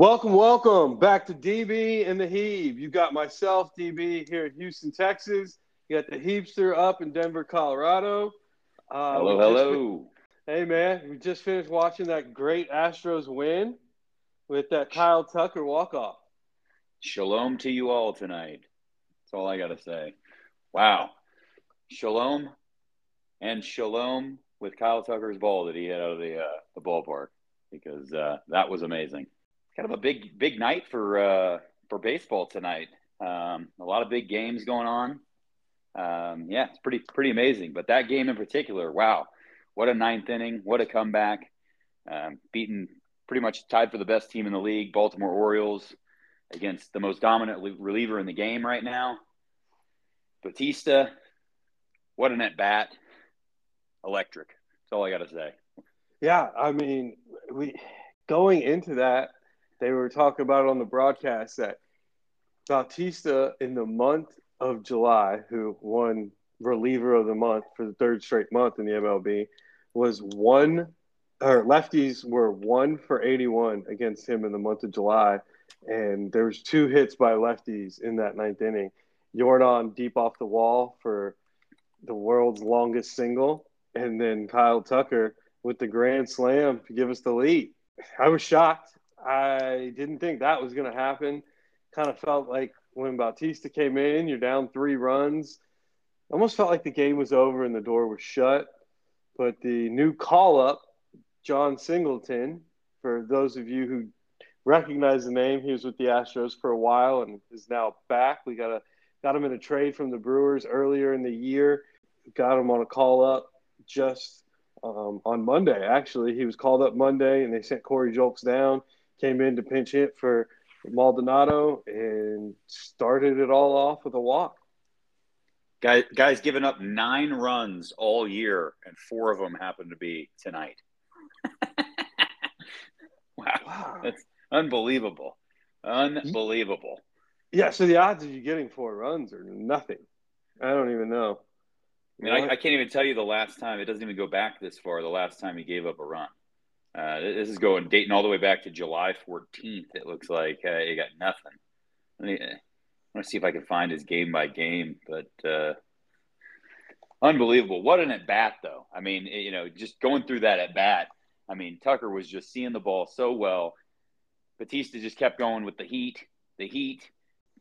Welcome, welcome back to DB and the Heeb. You got myself, DB, here in Houston, Texas. You got the Heapster up in Denver, Colorado. Uh, hello, hello. hey, man, we just finished watching that great Astros win with that Kyle Tucker walk off. Shalom to you all tonight. That's all I got to say. Wow. Shalom and shalom with Kyle Tucker's ball that he had out of the, uh, the ballpark because uh, that was amazing kind of a big big night for uh, for baseball tonight. Um, a lot of big games going on. Um, yeah, it's pretty pretty amazing. But that game in particular, wow, what a ninth inning! What a comeback! Um, beaten pretty much tied for the best team in the league, Baltimore Orioles, against the most dominant reliever in the game right now, Bautista. What an at bat! Electric. That's all I got to say. Yeah, I mean, we going into that, they were talking about it on the broadcast that Bautista in the month of July, who won reliever of the month for the third straight month in the MLB, was one or lefties were one for 81 against him in the month of July. And there was two hits by lefties in that ninth inning. Yordan deep off the wall for the world's longest single, and then Kyle Tucker with the grand slam to give us the lead. I was shocked. I didn't think that was going to happen. Kind of felt like when Bautista came in, you're down three runs. Almost felt like the game was over and the door was shut. But the new call up, Jon Singleton, for those of you who recognize the name, he was with the Astros for a while and is now back. We got a got him in a trade from the Brewers earlier in the year. Got him on a call up just um, on Monday. Actually, he was called up Monday, and they sent Corey Julks down came in to pinch hit for Maldonado and started it all off with a walk. Guys, guys giving up nine runs all year, and four of them happen to be tonight. wow. wow. That's unbelievable. Unbelievable. Yeah, so the odds of you getting four runs are nothing. I don't even know. I mean, I, I, can't even tell you the last time. It doesn't even go back this far. The last time he gave up a run. Uh, this is going dating all the way back to July 14th. It looks like uh, he got nothing. Let me, I want to see if I can find his game by game, but uh, unbelievable. What an at bat, though. I mean, you know, just going through that at bat. I mean, Tucker was just seeing the ball so well. Bautista just kept going with the heat, the heat.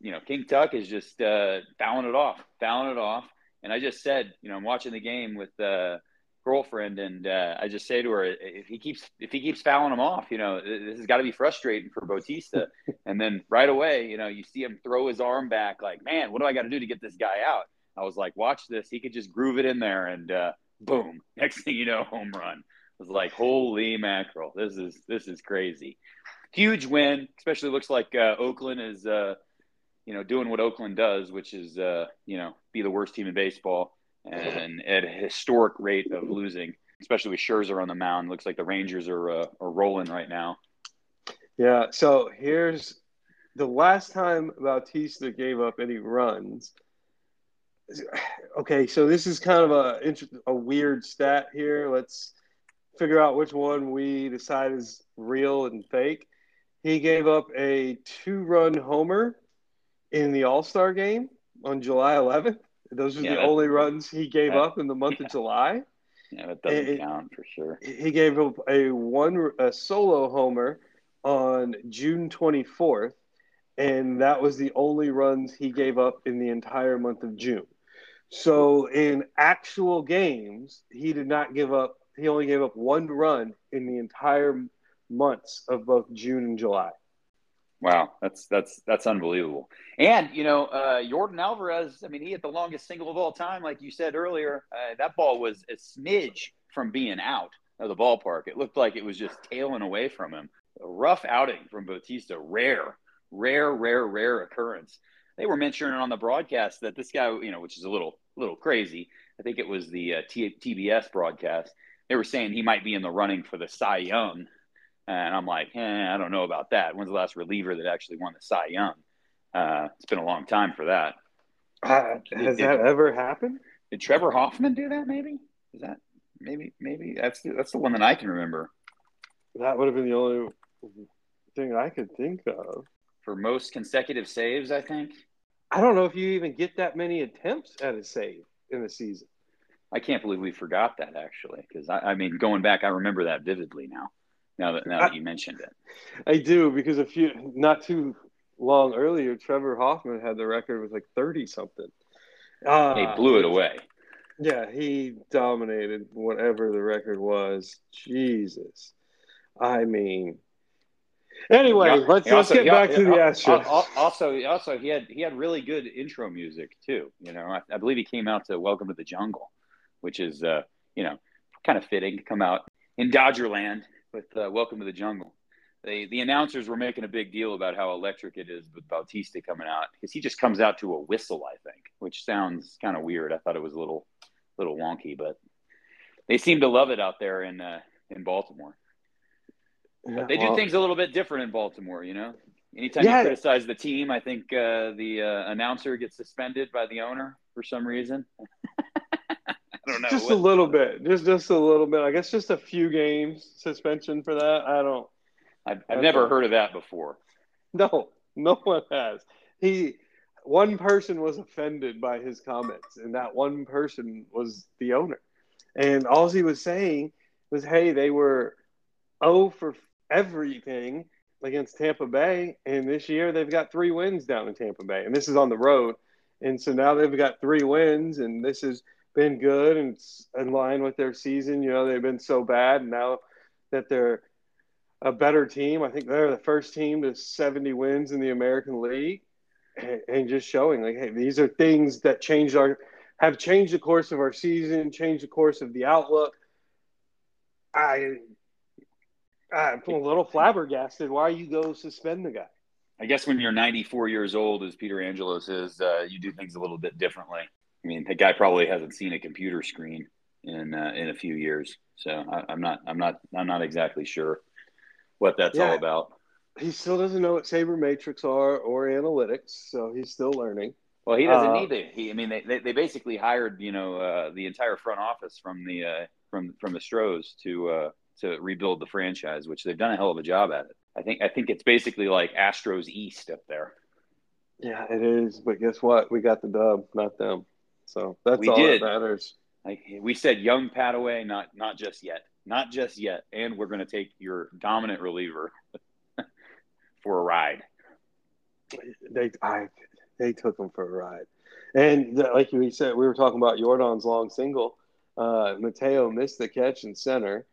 You know, King Tuck is just uh, fouling it off, fouling it off. And I just said, you know, I'm watching the game with uh, girlfriend, and uh, I just say to her, if he keeps if he keeps fouling him off, you know, this has got to be frustrating for Bautista. and then right away, you know, you see him throw his arm back, like, man, what do I got to do to get this guy out? I was like, watch this. He could just groove it in there, and uh, boom, next thing you know, home run. I was like, holy mackerel, this is this is crazy. Huge win, especially looks like uh, Oakland is, uh, you know, doing what Oakland does, which is, uh, you know, be the worst team in baseball and at a historic rate of losing, especially with Scherzer on the mound. Looks like the Rangers are uh, are rolling right now. Yeah. So here's the last time Bautista gave up any runs. Okay, so this is kind of a a weird stat here. Let's figure out which one we decide is real and fake. He gave up a two-run homer in the All Star game on July 11th. Those were yeah, the only runs he gave that, up in the month yeah. of July. Yeah, that doesn't and count for sure. He gave up a one a solo homer on June 24th, and that was the only runs he gave up in the entire month of June. So in actual games, he did not give up. He only gave up one run in the entire months of both June and July. Wow, that's that's that's unbelievable. And you know, uh, Yordan Alvarez. I mean, he hit the longest single of all time, like you said earlier. Uh, that ball was a smidge from being out of the ballpark. It looked like it was just tailing away from him. A rough outing from Bautista. Rare, rare, rare, rare occurrence. They were mentioning on the broadcast that this guy, you know, which is a little little crazy. I think it was the uh, T- TBS broadcast. They were saying he might be in the running for the Cy Young and I'm like, eh, I don't know about that. When's the last reliever that actually won the Cy Young? Uh, it's been a long time for that. Uh, has did, that ever happened? Did Trevor Hoffman do that? Maybe is that maybe maybe that's the, that's the one that I can remember. That would have been the only thing thing I could think of. For most consecutive saves, I think. I don't know if you even get that many attempts at a save in a season. I can't believe we forgot that actually, because I, I, mean, going back, I remember that vividly now. Now that now that you mentioned it, I do because a few not too long earlier, Trevor Hoffman had the record with like thirty something. Uh, he blew it away. Yeah, he dominated whatever the record was. Jesus, I mean. Anyway, he, let's, he let's get back to the Astros. Also, also he had he had really good intro music too. You know, I, I believe he came out to "Welcome to the Jungle." which is uh, you know kind of fitting to come out in Dodgerland with uh, "Welcome to the Jungle." They, the announcers were making a big deal about how electric it is with Bautista coming out because he just comes out to a whistle, I think, which sounds kind of weird. I thought it was a little little wonky, but they seem to love it out there in uh, in Baltimore. Yeah, they well, do things a little bit different in Baltimore, you know. Anytime yeah. you criticize the team, I think uh, the uh, announcer gets suspended by the owner for some reason. don't know. Just what, a little bit. Just just a little bit. I guess just a few games suspension for that. I don't. I've, I've never heard of that before. No, no one has. He one person was offended by his comments, and that one person was the owner. And all he was saying was, "Hey, they were oh for everything against Tampa Bay, and this year they've got three wins down in Tampa Bay, and this is on the road, and so now they've got three wins, and this is." Been good and in line with their season. You know, they've been so bad. Now that they're a better team, I think they're the first team to 70 wins in the American League, and, and just showing like, hey, these are things that changed our have changed the course of our season, changed the course of the outlook. I I'm a little flabbergasted. Why you go suspend the guy? I guess when you're 94 years old, as Peter Angelos is, uh, you do things a little bit differently. I mean, the guy probably hasn't seen a computer screen in uh, in a few years, so I, am not I'm not I'm not exactly sure what that's yeah. all about. He still doesn't know what sabermetrics are or analytics, so he's still learning. Well, he doesn't uh, need it. He, I mean, they, they, they basically hired you know uh, the entire front office from the uh, from from the Stros to uh, to rebuild the franchise, which they've done a hell of a job at it. I think I think it's basically like Astros East up there. Yeah, it is. But guess what? We got the dub, not them. So that's we all did. that matters. Like we said, young Padaway, not not just yet, not just yet, and we're going to take your dominant reliever for a ride. They I they took him for a ride, and the, like we said, we were talking about Yordan's long single. Uh, Mateo missed the catch in center.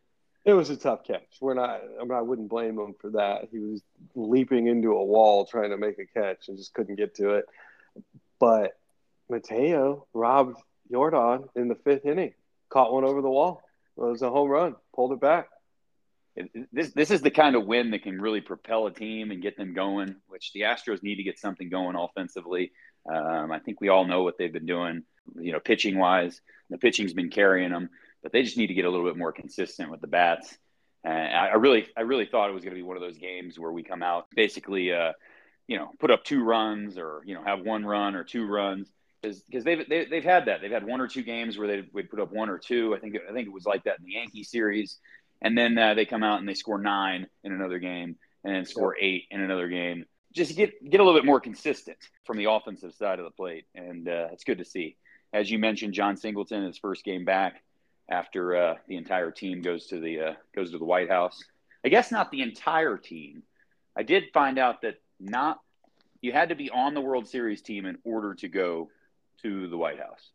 It was a tough catch. We're not. I, mean, I wouldn't blame him for that. He was leaping into a wall trying to make a catch and just couldn't get to it. But Mateo robbed Yordan in the fifth inning, caught one over the wall. It was a home run, pulled it back. This this is the kind of win that can really propel a team and get them going. Which the Astros need to get something going offensively. Um, I think we all know what they've been doing, you know, pitching wise. The pitching's been carrying them, but they just need to get a little bit more consistent with the bats. And I, I really, I really thought it was going to be one of those games where we come out basically, uh, you know, put up two runs or you know have one run or two runs because they've they, have they have had that they've had one or two games where they would put up one or two. I think I think it was like that in the Yankee series, and then uh, they come out and they score nine in another game and then score eight in another game. Just get get a little bit more consistent from the offensive side of the plate, and uh, it's good to see. As you mentioned, Jon Singleton his first game back after uh, the entire team goes to the uh, goes to the White House. I guess not the entire team. I did find out that not you had to be on the World Series team in order to go to the White House.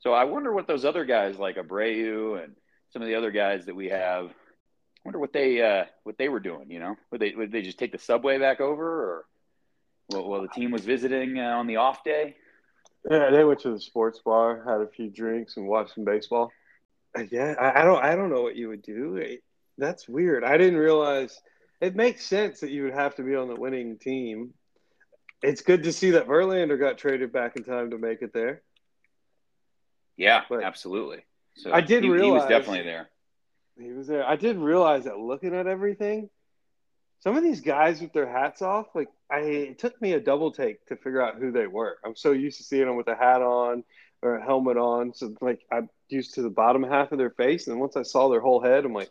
So I wonder what those other guys like Abreu and some of the other guys that we have. I wonder what they uh, what they were doing. You know, would they would they just take the subway back over, or well, well the team was visiting uh, on the off day? Yeah, they went to the sports bar, had a few drinks, and watched some baseball. Uh, yeah, I, I don't I don't know what you would do. That's weird. I didn't realize. It makes sense that you would have to be on the winning team it's good to see that Verlander got traded back in time to make it there. Yeah, but absolutely. So I did he, realize he was definitely there. He was there. I did realize that looking at everything, some of these guys with their hats off, like I, it took me a double take to figure out who they were. I'm so used to seeing them with a hat on or a helmet on, so like I'm used to the bottom half of their face, and once I saw their whole head, I'm like,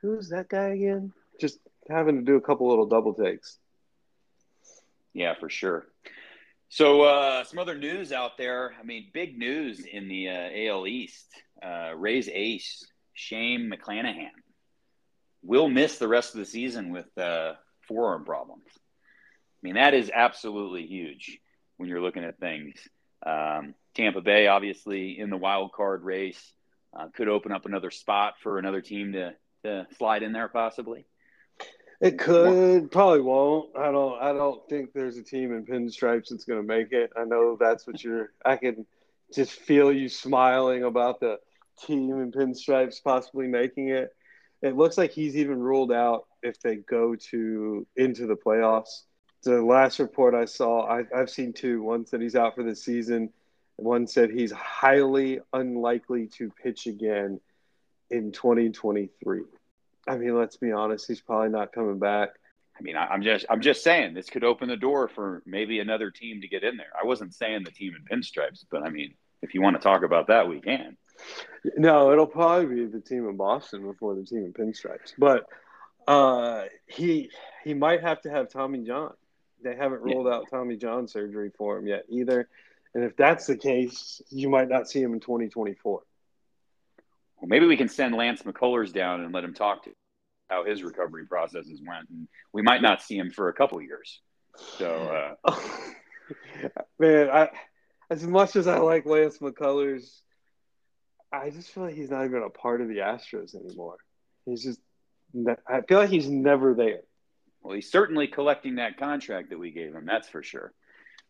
who's that guy again? Just having to do a couple little double takes. Yeah, for sure. So, uh, some other news out there. I mean, big news in the uh, AL East. Uh, Rays ace Shane McClanahan will miss the rest of the season with uh, forearm problems. I mean, that is absolutely huge when you're looking at things. Um, Tampa Bay, obviously, in the wild card race, uh, could open up another spot for another team to, to slide in there, possibly. It could, probably won't. I don't. I don't think there's a team in pinstripes that's going to make it. I know that's what you're. I can just feel you smiling about the team in pinstripes possibly making it. It looks like he's even ruled out if they go to into the playoffs. The last report I saw, I, I've seen two. One said he's out for the season. One said he's highly unlikely to pitch again in 2023. I mean, let's be honest, he's probably not coming back. I mean, I, am just I'm just saying this could open the door for maybe another team to get in there. I wasn't saying the team in pinstripes, but I mean, if you want to talk about that, we can. No, it'll probably be the team in Boston before the team in pinstripes. But uh, he he might have to have Tommy John. They haven't ruled yeah. out Tommy John surgery for him yet either. And if that's the case, you might not see him in 2024. Well, maybe we can send Lance McCullers down and let him talk to how his recovery processes went. And we might not see him for a couple years. So, uh... man, I, as much as I like Lance McCullers, I just feel like he's not even a part of the Astros anymore. He's just, I feel like he's never there. Well, he's certainly collecting that contract that we gave him. That's for sure.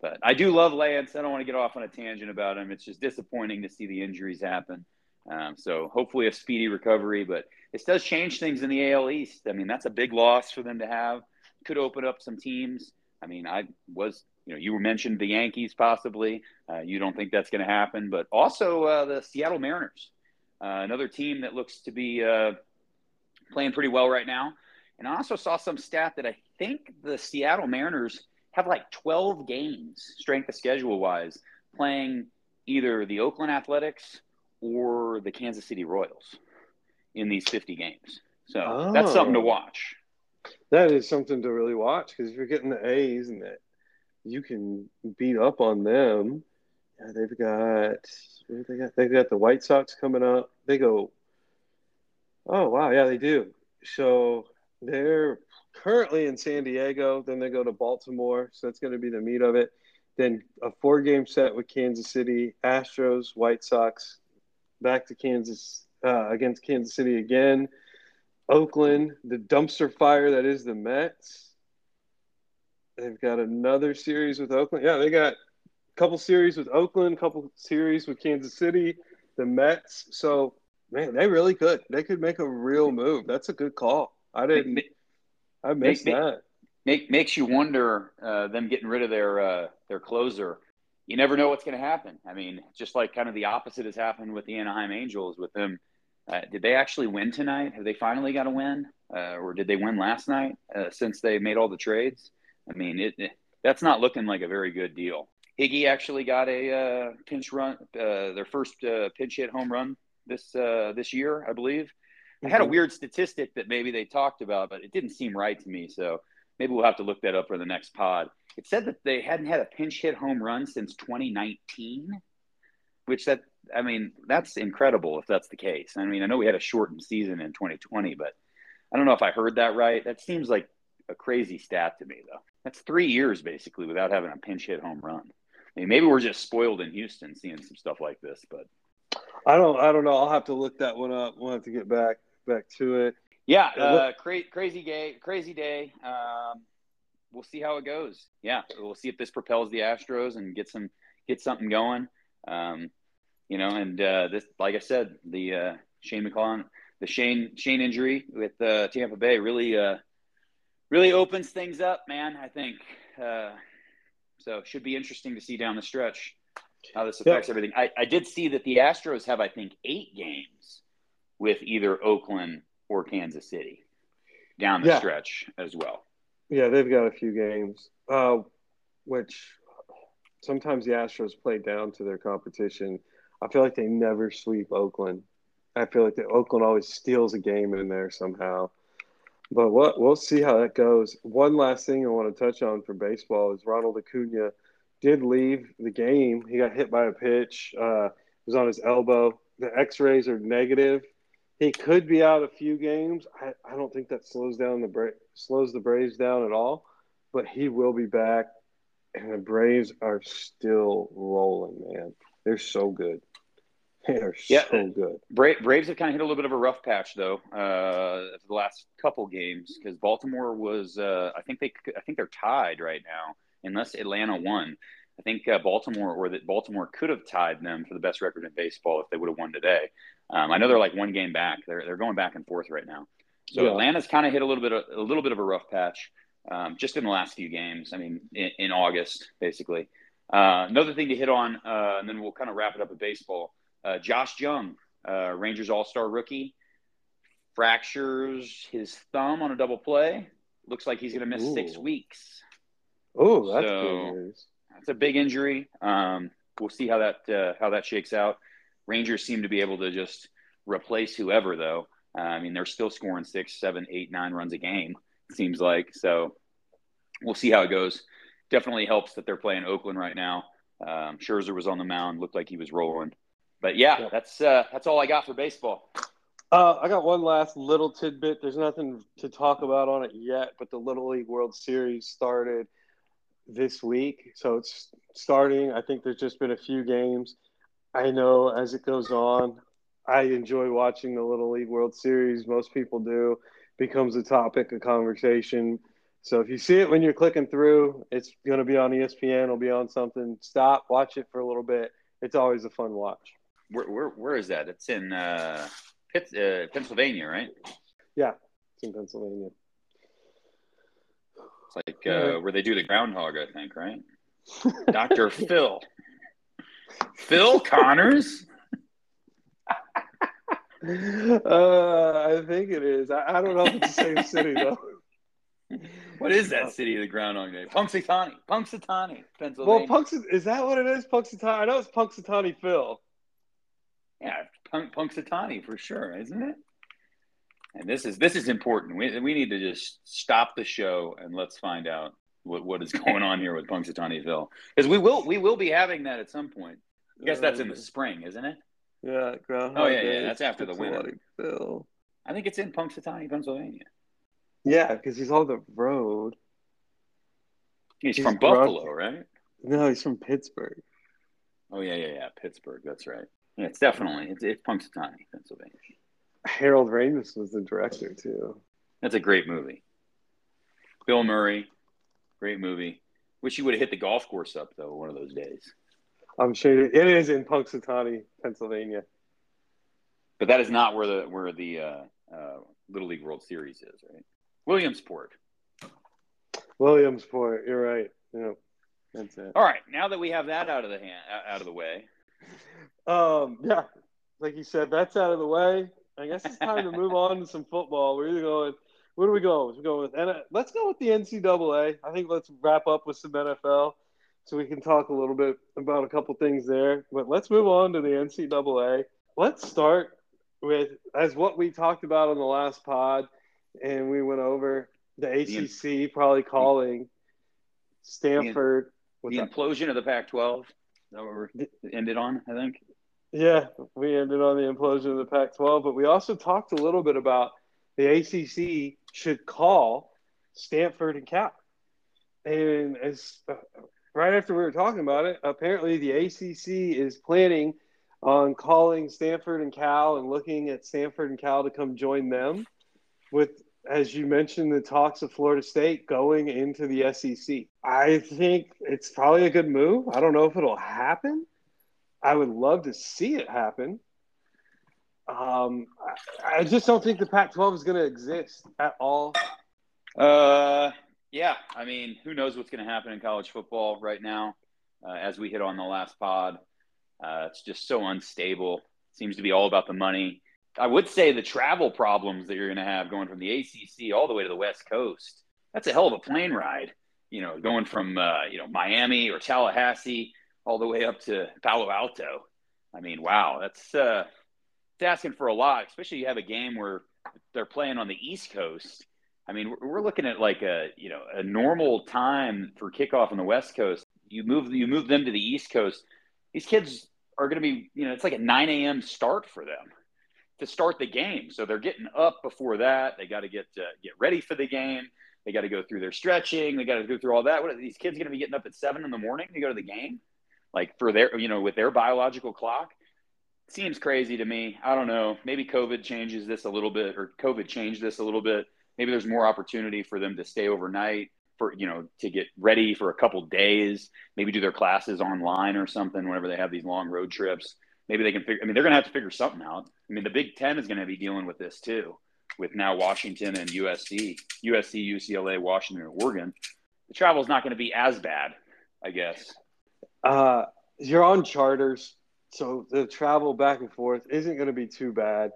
But I do love Lance. I don't want to get off on a tangent about him. It's just disappointing to see the injuries happen. Um, so hopefully a speedy recovery, but this does change things in the AL East. I mean, that's a big loss for them to have. Could open up some teams. I mean, I was, you know, you mentioned the Yankees possibly. Uh, you don't think that's going to happen, but also uh, the Seattle Mariners, uh, another team that looks to be uh, playing pretty well right now. And I also saw some stat that I think the Seattle Mariners have like 12 games, strength of schedule wise, playing either the Oakland Athletics or the Kansas City Royals in these 50 games. So oh, that's something to watch. That is something to really watch because if you're getting the A's and that you can beat up on them. Yeah, they've got they got they've got the White Sox coming up. They go. Oh wow, yeah, they do. So they're currently in San Diego. Then they go to Baltimore. So that's going to be the meat of it. Then a four game set with Kansas City, Astros, White Sox, back to Kansas uh, against Kansas City again. Oakland, the dumpster fire that is the Mets. They've got another series with Oakland. Yeah, they got a couple series with Oakland, a couple series with Kansas City, the Mets. So, man, they really could. They could make a real move. That's a good call. I didn't. I missed make, that. Make, makes you wonder uh, them getting rid of their uh, their closer you never know what's going to happen. I mean, just like kind of the opposite has happened with the Anaheim Angels with them. Uh, did they actually win tonight? Have they finally got a win, uh, or did they win last night uh, since they made all the trades? I mean, it, it, that's not looking like a very good deal. Higgy actually got a uh, pinch run, uh, their first uh, pinch hit home run this this year, I believe. Mm-hmm. I had a mm-hmm. weird statistic that maybe they talked about, but it didn't seem right to me. So maybe we'll have to look that up for the next pod. It said that they hadn't had a pinch hit home run since 2019, which that I mean that's incredible if that's the case. I mean I know we had a shortened season in 2020, but I don't know if I heard that right. That seems like a crazy stat to me though. That's three years basically without having a pinch hit home run. I mean, maybe we're just spoiled in Houston seeing some stuff like this, but I don't I don't know. I'll have to look that one up. We'll have to get back back to it. Yeah, uh, cra- crazy day, crazy day. Um, we'll see how it goes. Yeah, we'll see if this propels the Astros and get some get something going. Um, you know, and uh, this, like I said, the uh, Shane McClellan, the Shane Shane injury with uh, Tampa Bay really uh, really opens things up, man. I think uh, so. Should be interesting to see down the stretch how this affects yep. everything. I, I did see that the Astros have, I think, eight games with either Oakland or Kansas City down the yeah. stretch as well. Yeah, they've got a few games, uh, which sometimes the Astros play down to their competition. I feel like they never sweep Oakland. I feel like the Oakland always steals a game in there somehow. But what we'll see how that goes. One last thing I want to touch on for baseball is Ronald Acuna did leave the game. He got hit by a pitch. Uh, was on his elbow. The X-rays are negative. He could be out a few games. I, I don't think that slows down the Bra- slows the Braves down at all. But he will be back, and the Braves are still rolling, man. They're so good. They are yeah, so good. Bra- Braves have kind of hit a little bit of a rough patch though uh, the last couple games because Baltimore was. Uh, I think they. I think they're tied right now, unless Atlanta won. I think uh, Baltimore or that Baltimore could have tied them for the best record in baseball if they would have won today. Um, I know they're like one game back. They're they're going back and forth right now. So yeah. Atlanta's kind of hit a little bit of, a little bit of a rough patch um, just in the last few games. I mean, in, in August basically. Uh, another thing to hit on, uh, and then we'll kind of wrap it up with baseball. Uh, Josh Jung, uh, Rangers All Star rookie, fractures his thumb on a double play. Looks like he's going to miss Ooh. six weeks. Oh, that's so, good news. That's a big injury. Um, we'll see how that uh, how that shakes out. Rangers seem to be able to just replace whoever, though. Uh, I mean, they're still scoring six, seven, eight, nine runs a game. It seems like so. We'll see how it goes. Definitely helps that they're playing Oakland right now. Um, Scherzer was on the mound, looked like he was rolling. But yeah, yeah. that's uh, that's all I got for baseball. Uh, I got one last little tidbit. There's nothing to talk about on it yet, but the Little League World Series started this week, so it's starting. I think there's just been a few games. I know as it goes on, I enjoy watching the Little League World Series. Most people do. Becomes a topic of conversation. So if you see it when you're clicking through, it's going to be on ESPN. It'll be on something. Stop, watch it for a little bit. It's always a fun watch. Where where, where is that? It's in uh, Pitt, uh, Pennsylvania, right? Yeah, it's in Pennsylvania. It's like uh, where they do the groundhog, I think, right? Doctor Phil. Phil Connors. Uh, I think it is. I, I, don't know if it's the same city though. What is that city of the Groundhog Day? Punxsutawney, Punxsutawney, Pennsylvania. Well, Punx is that what it is? Punxsutawney. I know it's Punxsutawney Phil. Yeah, Punk, Punxsutawney for sure, isn't it? And this is this is important. We, we need to just stop the show and let's find out what, what is going on here with Punxsutawney Phil because we will we will be having that at some point. I guess that's in the uh, spring, isn't it? Yeah, Groundhog Oh yeah, yeah, that's after the winter. Phil. I think it's in Punxsutawney, Pennsylvania. Yeah, because he's on the road. He's, he's from Buffalo, right? No, he's from Pittsburgh. Oh yeah, yeah, yeah, Pittsburgh. That's right. Yeah, it's definitely it's, it's Punxsutawney, Pennsylvania. Harold Ramis was the director too. That's a great movie. Bill Murray, great movie. Wish you would have hit the golf course up though one of those days. I'm sure it is in Punxsutawney, Pennsylvania. But that is not where the where the uh, uh, Little League World Series is, right? Williamsport. Williamsport. You're right. Yeah, that's it. All right. Now that we have that out of the hand, out of the way. Um. Yeah. Like you said, that's out of the way. I guess it's time to move on to some football. We're either going. What do we going? We're going with and let's go with the NCAA. I think let's wrap up with some NFL, so we can talk a little bit about a couple things there. But let's move on to the NCAA. Let's start with as what we talked about on the last pod, and we went over the ACC the, probably calling Stanford. The, the implosion of the Pac-12. That we ended on, I think. Yeah, we ended on the implosion of the Pac-12, but we also talked a little bit about the ACC should call Stanford and Cal. And as uh, right after we were talking about it, apparently the ACC is planning on calling Stanford and Cal and looking at Stanford and Cal to come join them with as you mentioned the talks of Florida State going into the SEC. I think it's probably a good move. I don't know if it'll happen. I would love to see it happen. Um, I, just don't think the Pac-12 is going to exist at all. Uh, yeah. I mean, who knows what's going to happen in college football right now? Uh, as we hit on the last pod, uh, it's just so unstable. It seems to be all about the money. I would say the travel problems that you're going to have going from the ACC all the way to the West Coast. That's a hell of a plane ride. You know, going from uh, you know Miami or Tallahassee all the way up to Palo Alto. I mean, wow, that's uh, it's asking for a lot. Especially you have a game where they're playing on the East Coast I mean, we're, looking at like a you know a normal time for kickoff on the West Coast. You move you move them to the East Coast. These kids are going to be you know it's like a 9 a.m. start for them to start the game. So they're getting up before that. They got to get uh, get ready for the game. They got to go through their stretching. They got to go through all that. What are these kids going to be getting up at seven in the morning to go to the game? Like for their, you know, with their biological clock, seems crazy to me. I don't know. Maybe COVID changes this a little bit, or COVID changed this a little bit. Maybe there's more opportunity for them to stay overnight for you know to get ready for a couple days. Maybe do their classes online or something whenever they have these long road trips. Maybe they can figure. I mean, they're going to have to figure something out. I mean, the Big Ten is going to be dealing with this too with now Washington and USC, USC, UCLA, Washington, and Oregon, the travel is not going to be as bad, I guess. Uh, you're on charters, so the travel back and forth isn't going to be too bad.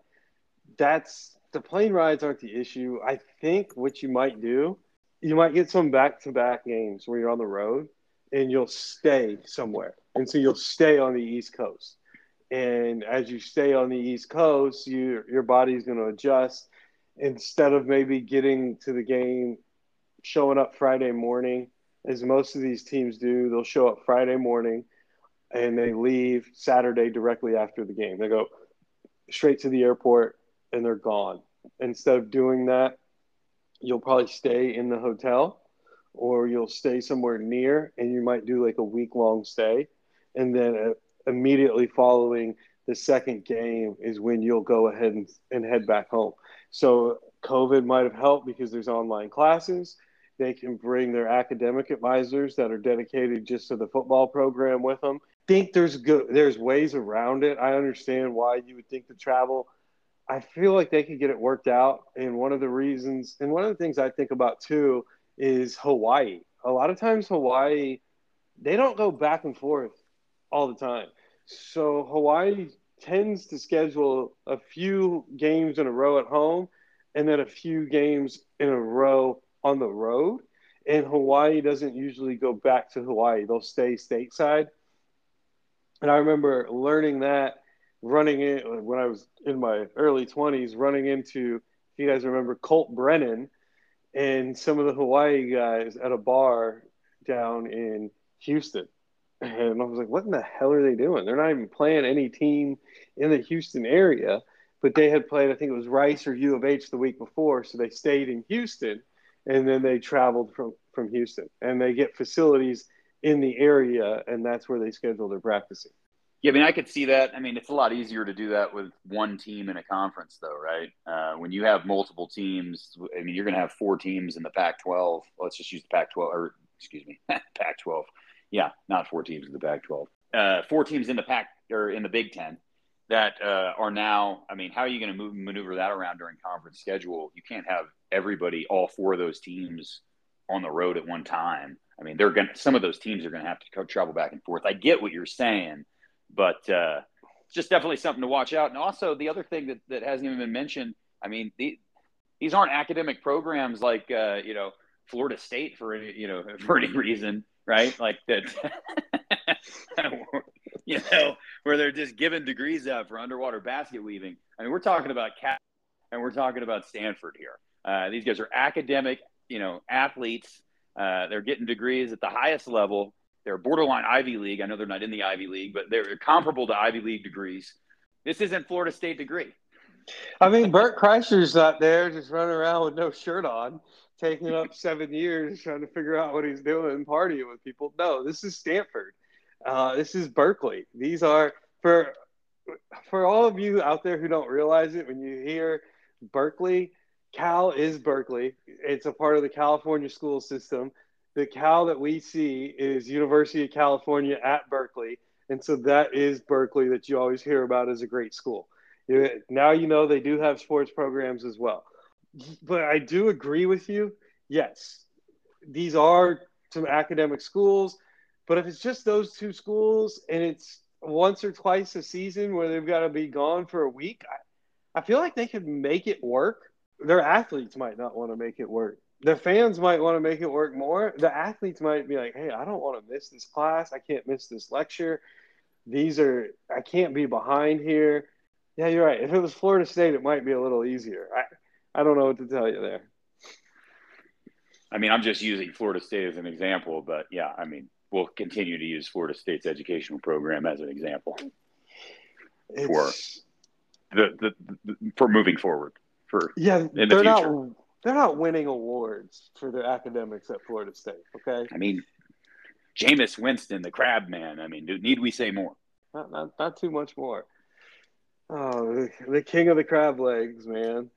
That's the plane rides aren't the issue. I think what you might do, you might get some back-to-back games where you're on the road and you'll stay somewhere, and so you'll stay on the East Coast. And as you stay on the East Coast, you, your body's going to adjust instead of maybe getting to the game, showing up Friday morning, as most of these teams do, they'll show up Friday morning and they leave Saturday directly after the game. They go straight to the airport and they're gone. Instead of doing that, you'll probably stay in the hotel or you'll stay somewhere near and you might do like a week long stay. And then uh, immediately following the second game is when you'll go ahead and, and head back home. So COVID might have helped because there's online classes. They can bring their academic advisors that are dedicated just to the football program with them. Think there's good there's ways around it. I understand why you would think to travel. I feel like they could get it worked out. And one of the reasons and one of the things I think about too is Hawaii. A lot of times Hawaii they don't go back and forth all the time. So Hawaii tends to schedule a few games in a row at home and then a few games in a row on the road. And Hawaii doesn't usually go back to Hawaii, they'll stay stateside. And I remember learning that running in when I was in my early 20s, running into, if you guys remember, Colt Brennan and some of the Hawaii guys at a bar down in Houston. And I was like, what in the hell are they doing? They're not even playing any team in the Houston area, but they had played, I think it was Rice or U of H the week before. So they stayed in Houston and then they traveled from, from Houston and they get facilities in the area and that's where they schedule their practicing. Yeah, I mean, I could see that. I mean, it's a lot easier to do that with one team in a conference, though, right? Uh, when you have multiple teams, I mean, you're going to have four teams in the Pac-12. Let's just use the Pac-12, or excuse me, Pac-12. Yeah, not four teams in the Pac-12. Uh, four teams in the Pac or in the Big Ten that uh, are now. I mean, how are you going to move maneuver that around during conference schedule? You can't have everybody, all four of those teams, on the road at one time. I mean, they're going. Some of those teams are going to have to travel back and forth. I get what you're saying, but uh, it's just definitely something to watch out. And also, the other thing that that hasn't even been mentioned. I mean, the, these aren't academic programs like uh, you know Florida State for any you know for any reason right? Like that, you know, where they're just giving degrees out for underwater basket weaving. I mean, we're talking about and we're talking about Stanford here. Uh, these guys are academic, you know, athletes. Uh, they're getting degrees at the highest level. They're borderline Ivy League. I know they're not in the Ivy League, but they're comparable to Ivy League degrees. This isn't Florida State degree. I mean, Bert Kreischer's not there, just running around with no shirt on taking up seven years trying to figure out what he's doing and partying with people. No, this is Stanford. Uh, this is Berkeley. These are for for all of you out there who don't realize it. When you hear Berkeley, Cal is Berkeley. It's a part of the California school system. The Cal that we see is University of California at Berkeley, and so that is Berkeley that you always hear about as a great school. Now you know they do have sports programs as well but I do agree with you. Yes, these are some academic schools, but if it's just those two schools and it's once or twice a season where they've got to be gone for a week, I, I feel like they could make it work. Their athletes might not want to make it work. The fans might want to make it work more. The athletes might be like, hey, I don't want to miss this class. I can't miss this lecture. These are, I can't be behind here. Yeah, you're right. If it was Florida State, it might be a little easier. I, I don't know what to tell you there. I mean, I'm just using Florida State as an example, but yeah, I mean, we'll continue to use Florida State's educational program as an example It's, for the, the, the for moving forward. For yeah, the they're not they're not winning awards for their academics at Florida State. Okay, I mean, Jameis Winston, the crab man. I mean, do, need we say more? not not, not too much more. Oh, the, the king of the crab legs, man.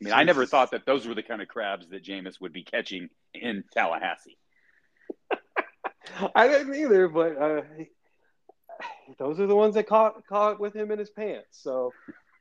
I mean, I never thought that those were the kind of crabs that Jameis would be catching in Tallahassee. I didn't either, but uh, those are the ones that caught caught with him in his pants. So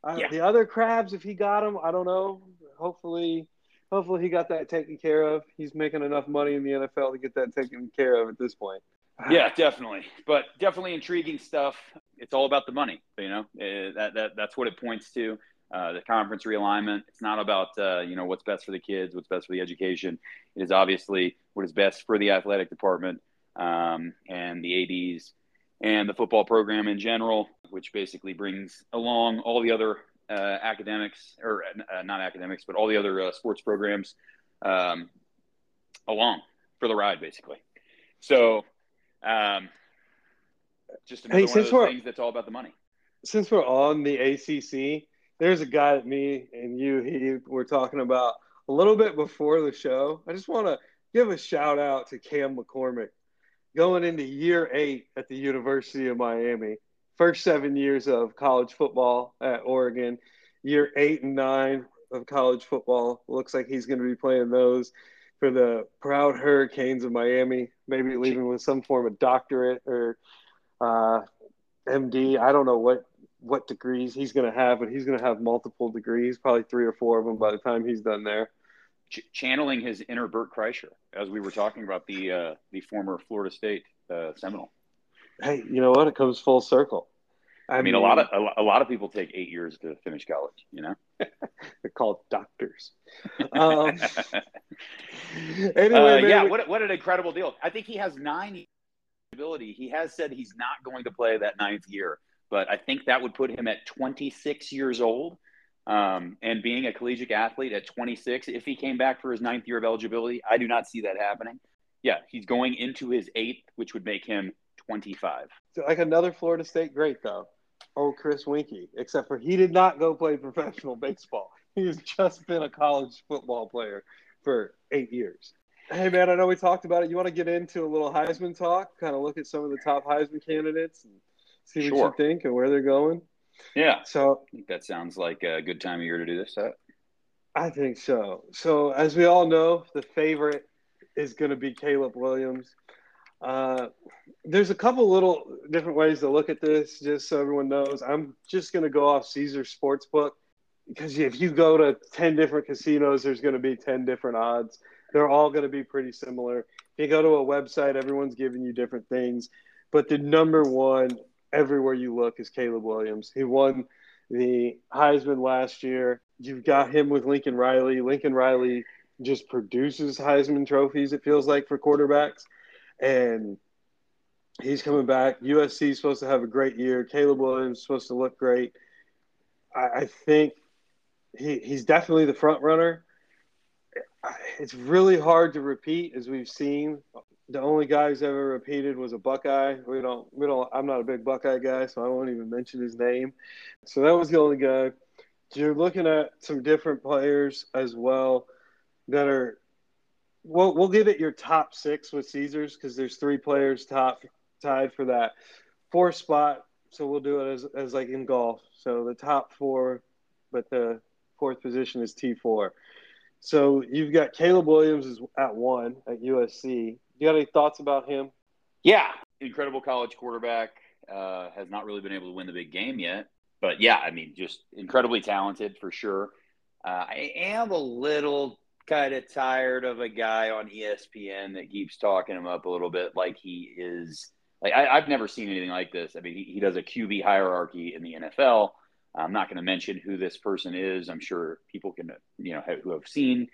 uh, Yeah. the other crabs, if he got them, I don't know. Hopefully, hopefully he got that taken care of. He's making enough money in the NFL to get that taken care of at this point. Yeah, definitely. But definitely intriguing stuff. It's all about the money, you know. Uh, that that that's what it points to. Uh, the conference realignment. It's not about uh, you know what's best for the kids, what's best for the education. It is obviously what is best for the athletic department um, and the ads and the football program in general, which basically brings along all the other uh, academics or uh, not academics, but all the other uh, sports programs um, along for the ride, basically. So, um, just another Hey, one of those things that's all about the money. Since we're on the ACC, there's a guy that me and you he were talking about a little bit before the show. I just want to give a shout out to Cam McCormick going into year eight at the University of Miami. First seven years of college football at Oregon. Year eight and nine of college football. Looks like he's going to be playing those for the proud Hurricanes of Miami. Maybe leaving with some form of doctorate or uh, MD. I don't know what what degrees he's going to have, but he's going to have multiple degrees, probably three or four of them by the time he's done there. Ch- channeling his inner Bert Kreischer, as we were talking about the uh, the former Florida State uh, Seminole. Hey, you know what? It comes full circle. I mean, a lot of a, a lot of people take eight years to finish college. You know. they're called doctors. Um, anyway, Uh, yeah, we- what what an incredible deal! I think he has nine ability. He has said he's not going to play that ninth year, but I think that would put him at 26 years old. Um, and being a collegiate athlete at 26, if he came back for his ninth year of eligibility, I do not see that happening. Yeah, he's going into his eighth, which would make him 25. So like another Florida State great though. Oh, Chris Weinke, except for he did not go play professional baseball. He's just been a college football player for eight years. Hey man, I know we talked about it. You want to get into a little Heisman talk? Kind of look at some of the top Heisman candidates and see what Sure. you think and where they're going. Yeah, So I think that sounds like a good time of year to do this. Set. I think so. So, as we all know, the favorite is going to be Caleb Williams. Uh, there's a couple little different ways to look at this, just so everyone knows. I'm just going to go off Caesar Sportsbook because if you go to 10 different casinos, there's going to be 10 different odds. They're all going to be pretty similar. If you go to a website, everyone's giving you different things. But the number one everywhere you look is Caleb Williams. He won the Heisman last year. You've got him with Lincoln Riley. Lincoln Riley just produces Heisman trophies, it feels like, for quarterbacks. And he's coming back. USC is supposed to have a great year. Caleb Williams is supposed to look great. I, I think he, he's definitely the front runner. It's really hard to repeat, as we've seen. The only guy who's ever repeated was a Buckeye. We don't, we don't. I'm not a big Buckeye guy, so I won't even mention his name. So that was the only guy. You're looking at some different players as well that are. Well, we'll give it your top six with Caesars because there's three players top tied for that fourth spot. So we'll do it as, as like in golf. So the top four, but the fourth position is T four. So you've got Caleb Williams is at one at USC. You got any thoughts about him? Yeah, incredible college quarterback. Uh, has not really been able to win the big game yet, but yeah, I mean, just incredibly talented for sure. Uh, I am a little kind of tired of a guy on ESPN that keeps talking him up a little bit, like he is. Like I, I've never seen anything like this. I mean, he, he does a QB hierarchy in the NFL. I'm not going to mention who this person is. I'm sure people can, you know, have, who have seen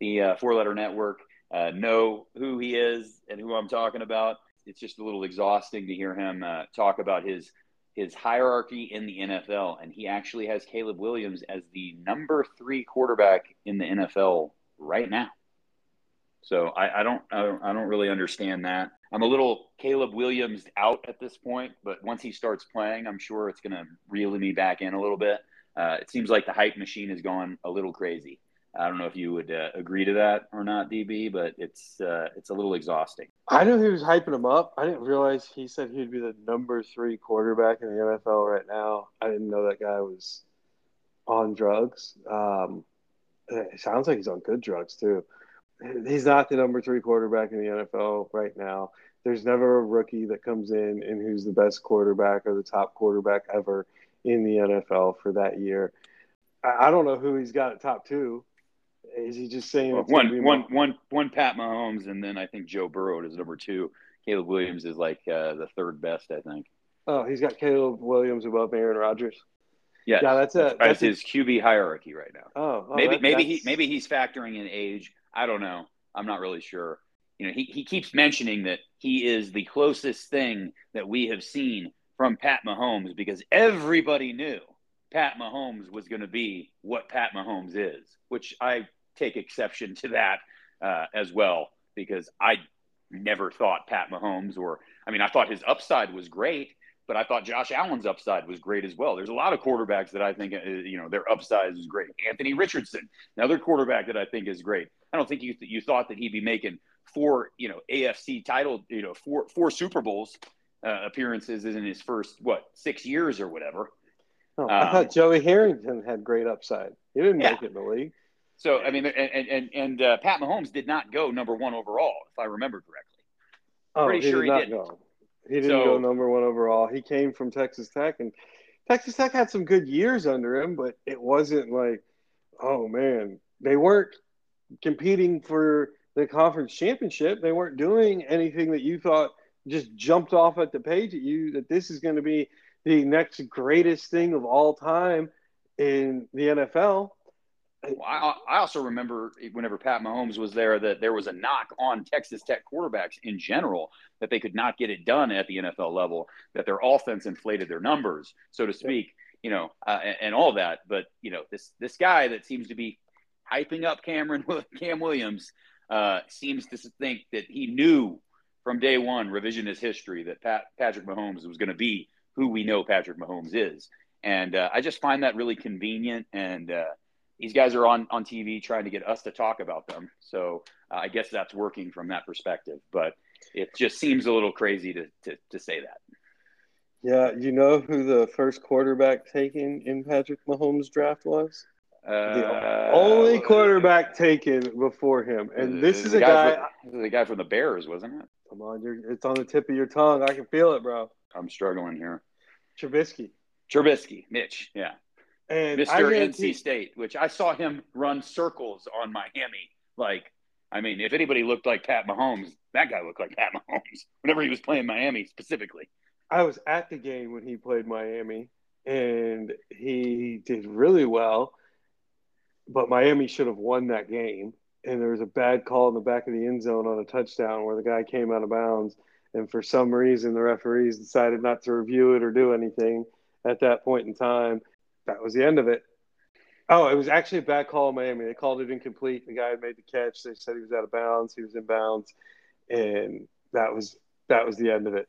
the uh, Four Letter Network uh, know who he is and who I'm talking about. It's just a little exhausting to hear him uh, talk about his his hierarchy in the NFL, and he actually has Caleb Williams as the number three quarterback in the NFL right now. So I, I, don't, I don't, I don't really understand that. I'm a little Caleb Williams out at this point, but once he starts playing, I'm sure it's going to reel me back in a little bit. Uh, it seems like the hype machine has gone a little crazy. I don't know if you would uh, agree to that or not, DB, but it's uh, it's a little exhausting. I knew he was hyping him up. I didn't realize he said he'd be the number three quarterback in the NFL right now. I didn't know that guy was on drugs. Um, it sounds like he's on good drugs too. He's not the number three quarterback in the NFL right now. There's never a rookie that comes in and who's the best quarterback or the top quarterback ever in the NFL for that year. I don't know who he's got at top two. Is he just saying well, one, one, one, one Pat Mahomes, and then I think Joe Burrow is number two. Caleb Williams is like uh, the third best, I think. Oh, he's got Caleb Williams above Aaron Rodgers. Yes. Yeah, that's a that's, that's his QB hierarchy right now. Oh, oh maybe that, maybe that's... he maybe he's factoring in age. I don't know. I'm not really sure. You know, he, he keeps mentioning that he is the closest thing that we have seen from Pat Mahomes because everybody knew Pat Mahomes was going to be what Pat Mahomes is, which I take exception to that uh, as well because I never thought Pat Mahomes or I mean I thought his upside was great, but I thought Josh Allen's upside was great as well. There's a lot of quarterbacks that I think uh, you know their upside is great. Anthony Richardson, another quarterback that I think is great. I don't think you you thought that he'd be making four you know AFC title you know four four Super Bowls uh, appearances in his first what six years or whatever. Oh, I um, thought Joey Harrington had great upside. He didn't yeah. make it in the league. So I mean, and and and uh, Pat Mahomes did not go number one overall, if I remember correctly. Oh, Pretty he sure did he did. Go. He didn't so, go number one overall. He came from Texas Tech, and Texas Tech had some good years under him, but it wasn't like, oh man, they weren't competing for the conference championship. They weren't doing anything that you thought just jumped off at the page at you that this is going to be the next greatest thing of all time in the NFL. Well, I, I, also remember whenever Pat Mahomes was there that there was a knock on Texas Tech quarterbacks in general that they could not get it done at the NFL level, that their offense inflated their numbers, so to speak, you know, uh, and, and, all that. But you know, this this guy that seems to be hyping up Cameron Cam Williams uh, seems to think that he knew from day one, revisionist history, that Pat, Patrick Mahomes was going to be who we know Patrick Mahomes is, and uh, I just find that really convenient and uh, these guys are on on TV trying to get us to talk about them. So uh, I guess that's working from that perspective. But it just seems a little crazy to to, to say that. Yeah, you know who the first quarterback taken in Patrick Mahomes' draft was? Uh, the only quarterback taken before him, and this is a guy. guy from, the guy from the Bears, wasn't it? Come on, it's on the tip of your tongue. I can feel it, bro. I'm struggling here. Trubisky. Trubisky, Mitch. Yeah. And Mr. NC State, which I saw him run circles on Miami. Like, I mean, if anybody looked like Pat Mahomes, that guy looked like Pat Mahomes whenever he was playing Miami specifically. I was at the game when he played Miami, and he did really well. But Miami should have won that game. And there was a bad call in the back of the end zone on a touchdown where the guy came out of bounds. And for some reason, the referees decided not to review it or do anything at that point in time that was the end of it. Oh, it was actually a bad call in Miami. They called it incomplete. The guy had made the catch. They said he was out of bounds. He was in bounds, and that was that was the end of it.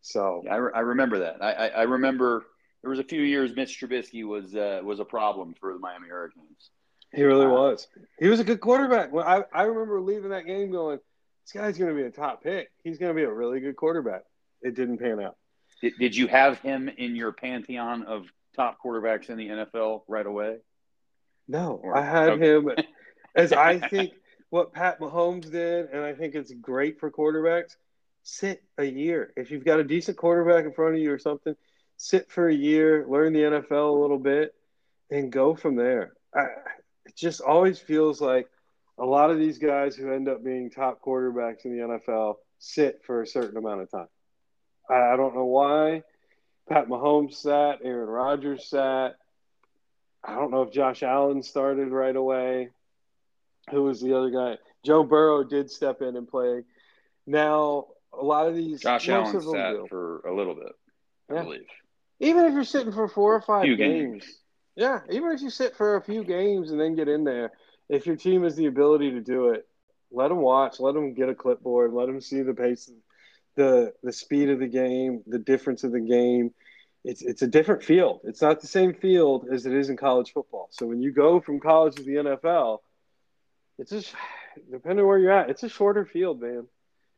So yeah, I, re- I remember that. I, I, I, remember there was a few years Mitch Trubisky was uh, was a problem for the Miami Hurricanes. He really uh, was. He was a good quarterback. Well, I I remember leaving that game going, this guy's going to be a top pick. He's going to be a really good quarterback. It didn't pan out. Did, did you have him in your pantheon of top quarterbacks in the NFL right away? No, or, I had okay. him as I think what Pat Mahomes did, and I think it's great for quarterbacks. Sit a year. If you've got a decent quarterback in front of you or something, sit for a year, learn the NFL a little bit, and go from there. I, it just always feels like a lot of these guys who end up being top quarterbacks in the NFL sit for a certain amount of time. I, I don't know why. Pat Mahomes sat, Aaron Rodgers sat. I don't know if Josh Allen started right away. Who was the other guy? Joe Burrow did step in and play. Now a lot of these Josh Allen sat do. for a little bit, I yeah. believe. Even if you're sitting for four or five games, games, yeah. Even if you sit for a few games and then get in there, if your team has the ability to do it, Let them watch. Let them get a clipboard. Let them see the pace, the the speed of the game, the difference of the game. It's it's a different field. It's not the same field as it is in college football. So when you go from college to the NFL, it's just depending where you're at. It's a shorter field, man.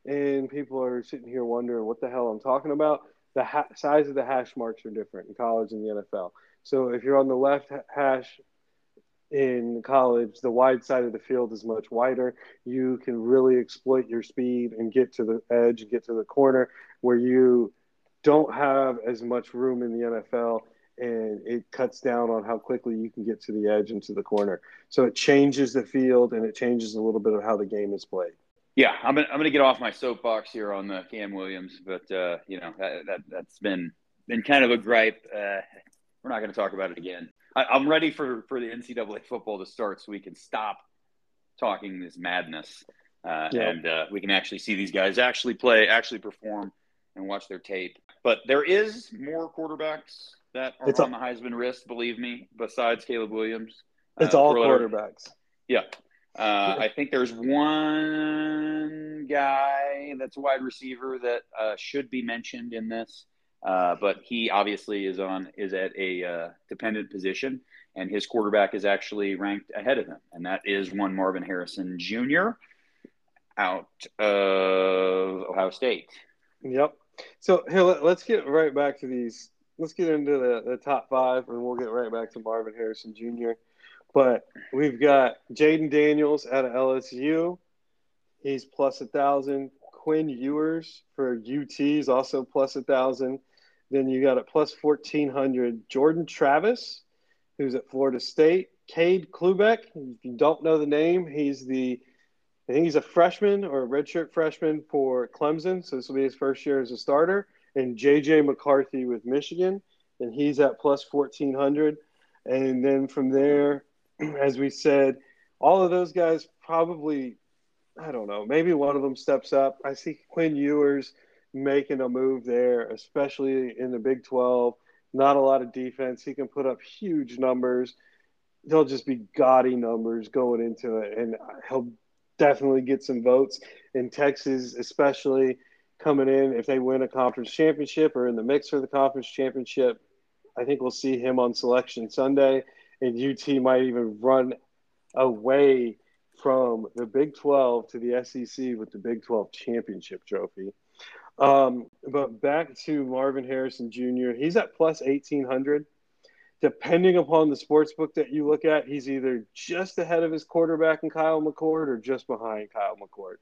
And people are sitting here wondering what the hell I'm talking about. The ha- size of the hash marks are different in college and the NFL. So if you're on the left hash in college, the wide side of the field is much wider. You can really exploit your speed and get to the edge, and get to the corner where you don't have as much room in the NFL and it cuts down on how quickly you can get to the edge and to the corner. So it changes the field and it changes a little bit of how the game is played. Yeah, I'm gonna, I'm gonna get off my soapbox here on the Cam Williams, but uh, you know that, that has been been kind of a gripe. Uh, we're not going to talk about it again. I, am ready for for the NCAA football to start so we can stop talking this madness uh, yeah. and uh, we can actually see these guys actually play, actually perform, and watch their tape. But there is more quarterbacks that are it's on the Heisman list, believe me, besides Caleb Williams. It's uh, all quarterbacks. Yeah. Uh, I think there's one guy that's a wide receiver that uh, should be mentioned in this, uh, but he obviously is on is at a uh, dependent position, and his quarterback is actually ranked ahead of him, and that is one Marvin Harrison Jr. out of Ohio State. Yep. So here, let, us get right back to these. Let's get into the, the top five, and we'll get right back to Marvin Harrison Jr. But we've got Jayden Daniels out of LSU. He's plus a thousand. Quinn Ewers for UT is also plus a thousand. Then you got a plus fourteen hundred. Jordan Travis, who's at Florida State. Cade Klubnik. If you don't know the name, he's the I think he's a freshman or a redshirt freshman for Clemson. So this will be his first year as a starter. And JJ McCarthy with Michigan, and he's at plus fourteen hundred. And then from there, as we said, all of those guys probably, I don't know, maybe one of them steps up. I see Quinn Ewers making a move there, especially in the Big 12. Not a lot of defense. He can put up huge numbers. They'll just be gaudy numbers going into it, and he'll definitely get some votes. In Texas, especially coming in, if they win a conference championship or in the mix for the conference championship, I think we'll see him on selection Sunday and UT might even run away from the Big 12 to the SEC with the Big 12 championship trophy. Um, but back to Marvin Harrison Jr., he's at plus 1800. Depending upon the sports book that you look at, he's either just ahead of his quarterback in Kyle McCord or just behind Kyle McCord.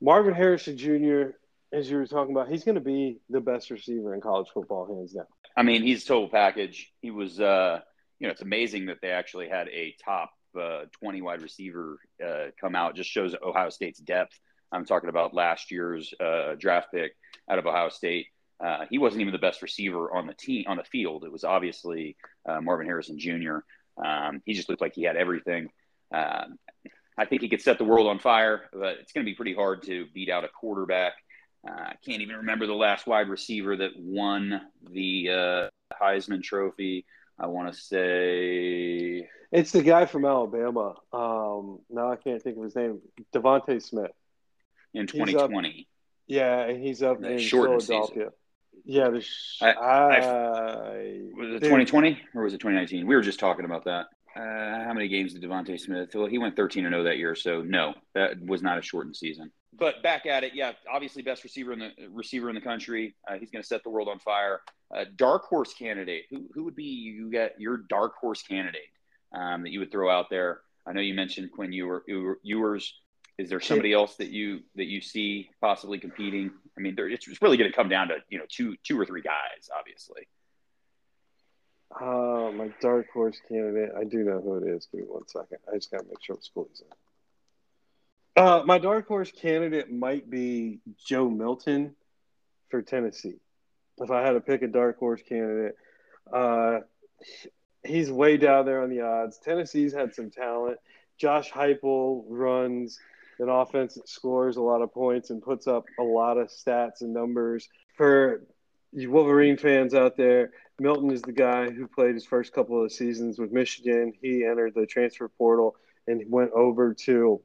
Marvin Harrison Jr., as you were talking about, he's going to be the best receiver in college football, hands down. I mean, he's total package. He was uh, you know, it's amazing that they actually had a top uh, 20 wide receiver uh, come out. Just shows Ohio State's depth. I'm talking about last year's uh, draft pick out of Ohio State. Uh, he wasn't even the best receiver on the team on the field. It was obviously uh, Marvin Harrison Jr. Um, he just looked like he had everything. Um, I think he could set the world on fire, but it's going to be pretty hard to beat out a quarterback. Uh, I can't even remember the last wide receiver that won the Heisman Trophy. I want to say it's the guy from Alabama. Um, now I can't think of his name. DeVonta Smith in 2020. Up, yeah, he's up the in Philadelphia. Season. Yeah, the sh- I, I, was it 2020 or was it 2019? We were just talking about that. Uh, how many games did DeVonta Smith? Well, he went 13 and 0 that year, so no, that was not a shortened season. But back at it, yeah, obviously best receiver in the receiver in the country. Uh, he's going to set the world on fire. Uh, dark horse candidate. Who who would be you get your dark horse candidate um, that you would throw out there? I know you mentioned Quinn Ewer, Ewers. Is there somebody else that you that you see possibly competing? I mean, there, it's, really going to come down to you know two two or three guys, obviously. Uh, my dark horse candidate. I do know who it is. Give me one second. I just got to make sure what school he's in. Uh, my dark horse candidate might be Joe Milton for Tennessee. If I had to pick a dark horse candidate, uh, he's way down there on the odds. Tennessee's had some talent. Josh Heupel runs an offense that scores a lot of points and puts up a lot of stats and numbers. For Wolverine fans out there, Milton is the guy who played his first couple of seasons with Michigan. He entered the transfer portal and went over to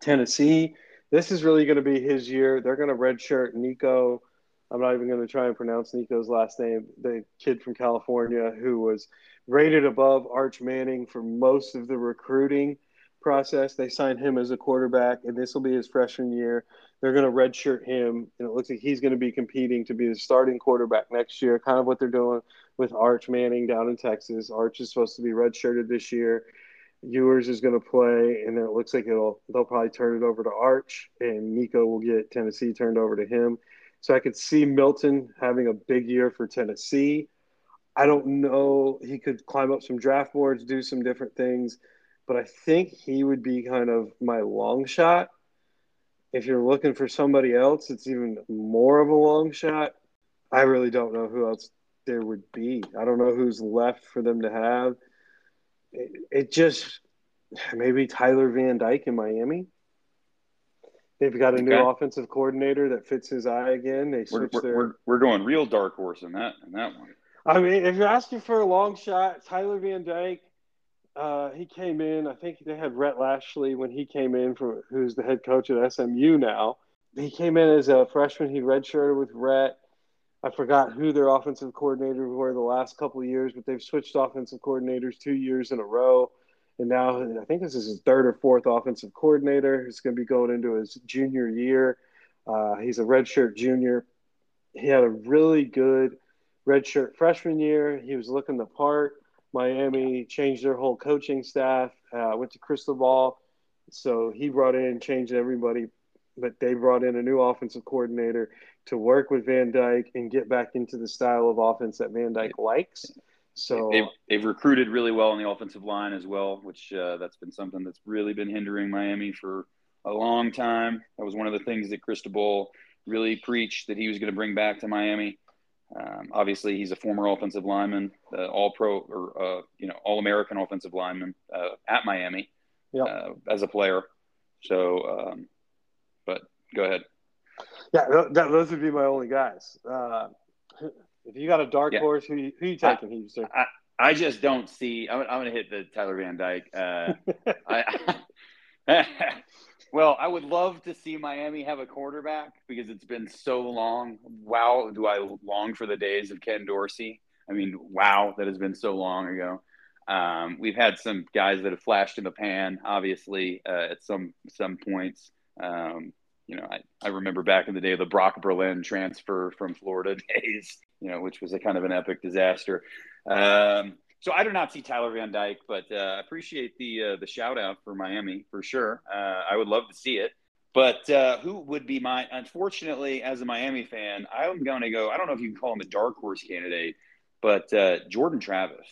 Tennessee, this is really going to be his year. They're going to redshirt Nico. I'm not even going to try and pronounce Nico's last name. The kid from California who was rated above Arch Manning for most of the recruiting process. They signed him as a quarterback, and this will be his freshman year. They're going to redshirt him, and it looks like he's going to be competing to be the starting quarterback next year. Kind of what they're doing with Arch Manning down in Texas. Arch is supposed to be redshirted this year. Ewers is going to play, and it looks like it'll they'll probably turn it over to Arch, and Nico will get Tennessee turned over to him. So I could see Milton having a big year for Tennessee. I don't know. He could climb up some draft boards, do some different things, but I think he would be kind of my long shot. If you're looking for somebody else, it's even more of a long shot. I really don't know who else there would be. I don't know who's left for them to have it, it just maybe Tyler Van Dyke in Miami. They've got a new offensive coordinator that fits his eye again. They we're, we're, their... we're, we're, going real dark horse in that in that one. I mean, if you're asking for a long shot, Tyler Van Dyke, uh, he came in. I think they had Rhett Lashlee when he came in from who's the head coach at SMU now. He came in as a freshman. He redshirted with Rhett. I forgot who their offensive coordinator were the last couple of years, but they've switched offensive coordinators two years in a row. And now I think this is his third or fourth offensive coordinator. He's going to be going into his junior year. Uh, he's a redshirt junior. He had a really good redshirt freshman year. He was looking the part. Miami changed their whole coaching staff. Uh, went to Cristobal, so he brought in, changed everybody. But they brought in a new offensive coordinator to work with Van Dyke and get back into the style of offense that Van Dyke likes. So they've, they've recruited really well on the offensive line as well, which uh, that's been something that's really been hindering Miami for a long time. That was one of the things that Cristobal really preached that he was going to bring back to Miami. Um, obviously, he's a former offensive lineman, uh, all pro or uh, you know all American offensive lineman uh, at Miami yep. Uh, as a player. So, um, but go ahead. Yeah, that, those would be my only guys. Uh, if you got a dark yeah. horse, who, who you taking, I, I, I just don't see. I'm, I'm going to hit the Tyler Van Dyke. Uh, I, well, I would love to see Miami have a quarterback because it's been so long. Wow, do I long for the days of Ken Dorsey? I mean, wow, that has been so long ago. Um, we've had some guys that have flashed in the pan, obviously, uh, at some some points. Um, you know, I, I remember back in the day of the Brock Berlin transfer from Florida days, you know, which was a kind of an epic disaster. Um, so I do not see Tyler Van Dyke, but uh, appreciate the uh, the shout out for Miami for sure. Uh, I would love to see it. But uh, who would be my? Unfortunately, as a Miami fan, I'm going to go. I don't know if you can call him a dark horse candidate, but uh, Jordan Travis.